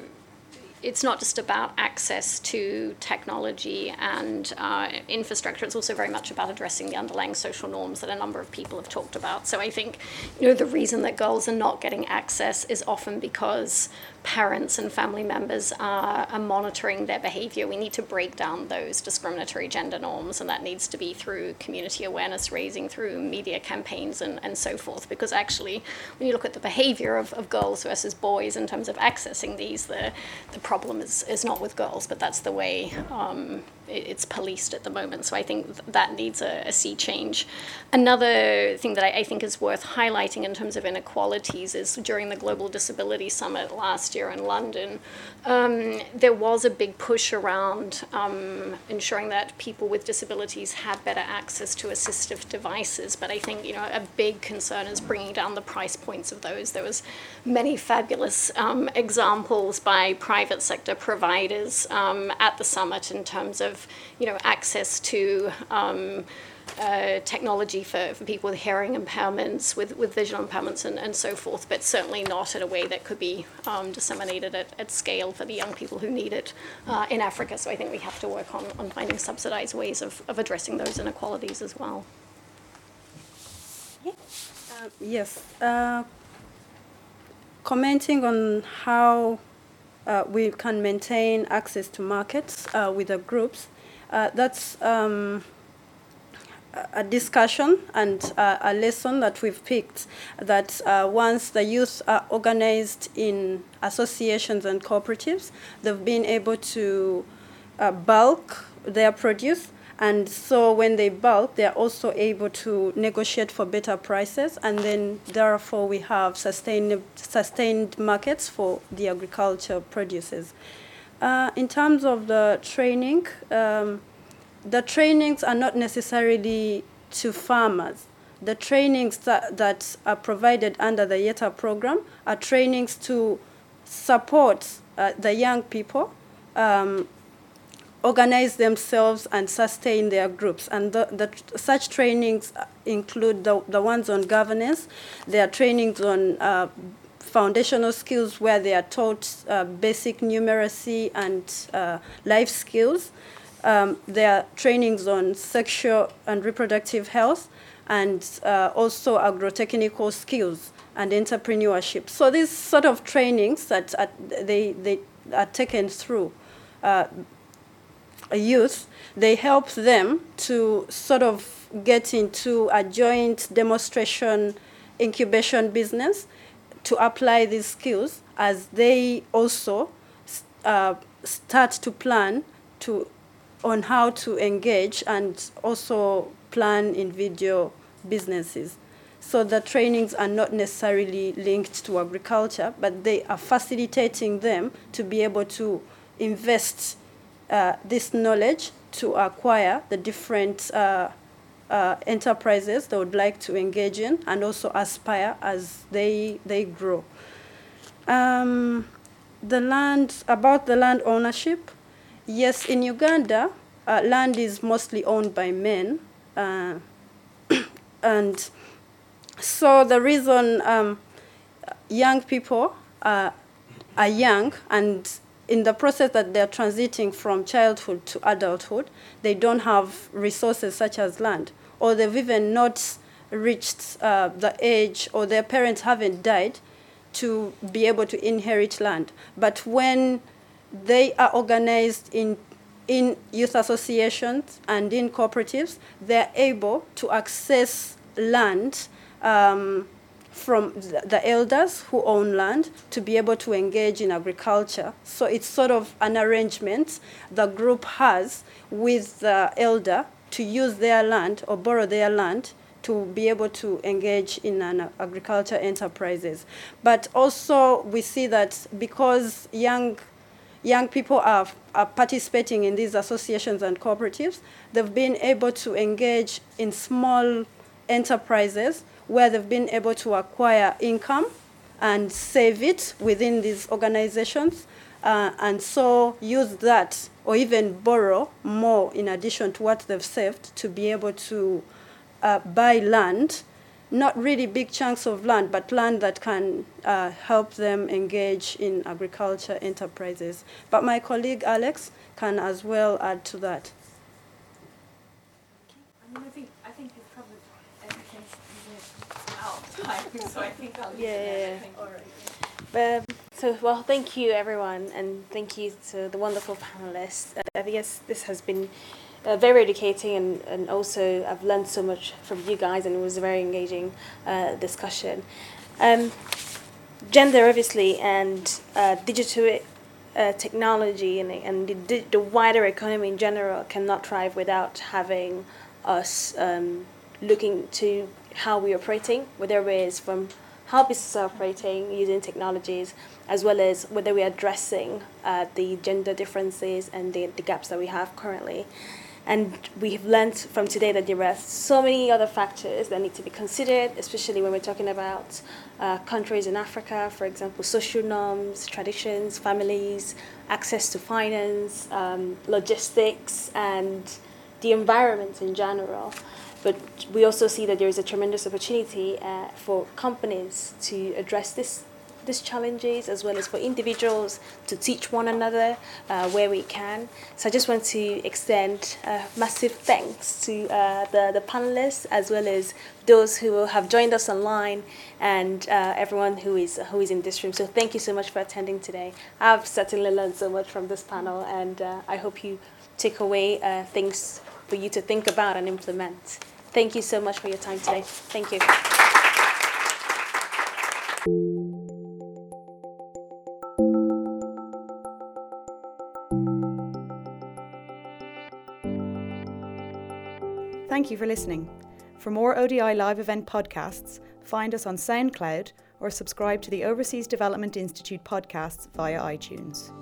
it's not just about access to technology and uh, infrastructure. It's also very much about addressing the underlying social norms that a number of people have talked about. So I think, you know, the reason that girls are not getting access is often because parents and family members are, are monitoring their behavior. We need to break down those discriminatory gender norms, and that needs to be through community awareness raising, through media campaigns, and, and so forth. Because actually, when you look at the behavior of, of girls versus boys in terms of accessing these, the, the problem is, is not with girls, but that's the way um, it's policed at the moment. So I think that needs a, a sea change. Another thing that I, I, think is worth highlighting in terms of inequalities is during the Global Disability Summit last year in London, um, there was a big push around um, ensuring that people with disabilities had better access to assistive devices. But I think you know a big concern is bringing down the price points of those. There was many fabulous um, examples by private sector providers um, at the summit in terms of you know access to um, uh, technology for, for people with hearing impairments, with, with visual impairments, and, and so forth, but certainly not in a way that could be um, disseminated at, at scale for the young people who need it uh, in Africa. So I think we have to work on, on finding subsidized ways of, of addressing those inequalities as well. Uh, yes. Uh, commenting on how uh, we can maintain access to markets uh, with the groups. Uh, that's um, a discussion and uh, a lesson that we've picked that uh, once the youth are organized in associations and cooperatives, they've been able to uh, bulk their produce. And so when they bulk, they're also able to negotiate for better prices. And then therefore we have sustained, sustained markets for the agriculture produces. Uh, in terms of the training, um, the trainings are not necessarily to farmers. The trainings that, that are provided under the YETA program are trainings to support uh, the young people um, organize themselves and sustain their groups. And the, the, such trainings include the, the ones on governance, there are trainings on uh, foundational skills where they are taught uh, basic numeracy and uh, life skills. Um, there are trainings on sexual and reproductive health and uh, also agrotechnical skills and entrepreneurship. So these sort of trainings that are, they, they are taken through uh, youth, they help them to sort of get into a joint demonstration incubation business to apply these skills as they also uh, start to plan to on how to engage and also plan individual businesses. So the trainings are not necessarily linked to agriculture, but they are facilitating them to be able to invest uh, this knowledge to acquire the different uh, uh, enterprises they would like to engage in and also aspire as they, they grow. Um, the land, about the land ownership, Yes, in Uganda, uh, land is mostly owned by men. Uh, and so the reason um, young people are young and in the process that they're transiting from childhood to adulthood, they don't have resources such as land, or they've even not reached uh, the age, or their parents haven't died to be able to inherit land. But when they are organized in, in youth associations and in cooperatives. They're able to access land um, from the elders who own land to be able to engage in agriculture. So it's sort of an arrangement the group has with the elder to use their land or borrow their land to be able to engage in an agriculture enterprises. But also we see that because young young people are, are participating in these associations and cooperatives. They've been able to engage in small enterprises where they've been able to acquire income and save it within these organizations. Uh, and so use that or even borrow more in addition to what they've saved to be able to uh, buy land not really big chunks of land, but land that can uh, help them engage in agriculture enterprises. But my colleague Alex can as well add to that. I, mean, I think I think you've covered everything out of time, so I think I'll leave Yeah, it yeah, there. Um, so, well, thank you everyone, and thank you to the wonderful panelists. Uh, I guess this has been uh, very educating, and, and also I've learned so much from you guys, and it was a very engaging uh, discussion. Um, gender, obviously, and uh, digital uh, technology and, and the, the wider economy in general cannot thrive without having us um, looking to how we're operating, whether it is from how businesses are operating using technologies, as well as whether we're addressing uh, the gender differences and the, the gaps that we have currently. And we have learned from today that there are so many other factors that need to be considered, especially when we're talking about uh, countries in Africa, for example, social norms, traditions, families, access to finance, um, logistics, and the environment in general. But we also see that there is a tremendous opportunity uh, for companies to address this these challenges as well as for individuals to teach one another uh, where we can. So I just want to extend uh, massive thanks to uh, the, the panelists as well as those who have joined us online and uh, everyone who is, who is in this room. So thank you so much for attending today. I've certainly learned so much from this panel and uh, I hope you take away uh, things for you to think about and implement. Thank you so much for your time today. Thank you. Thank you for listening. For more ODI live event podcasts, find us on SoundCloud or subscribe to the Overseas Development Institute podcasts via iTunes.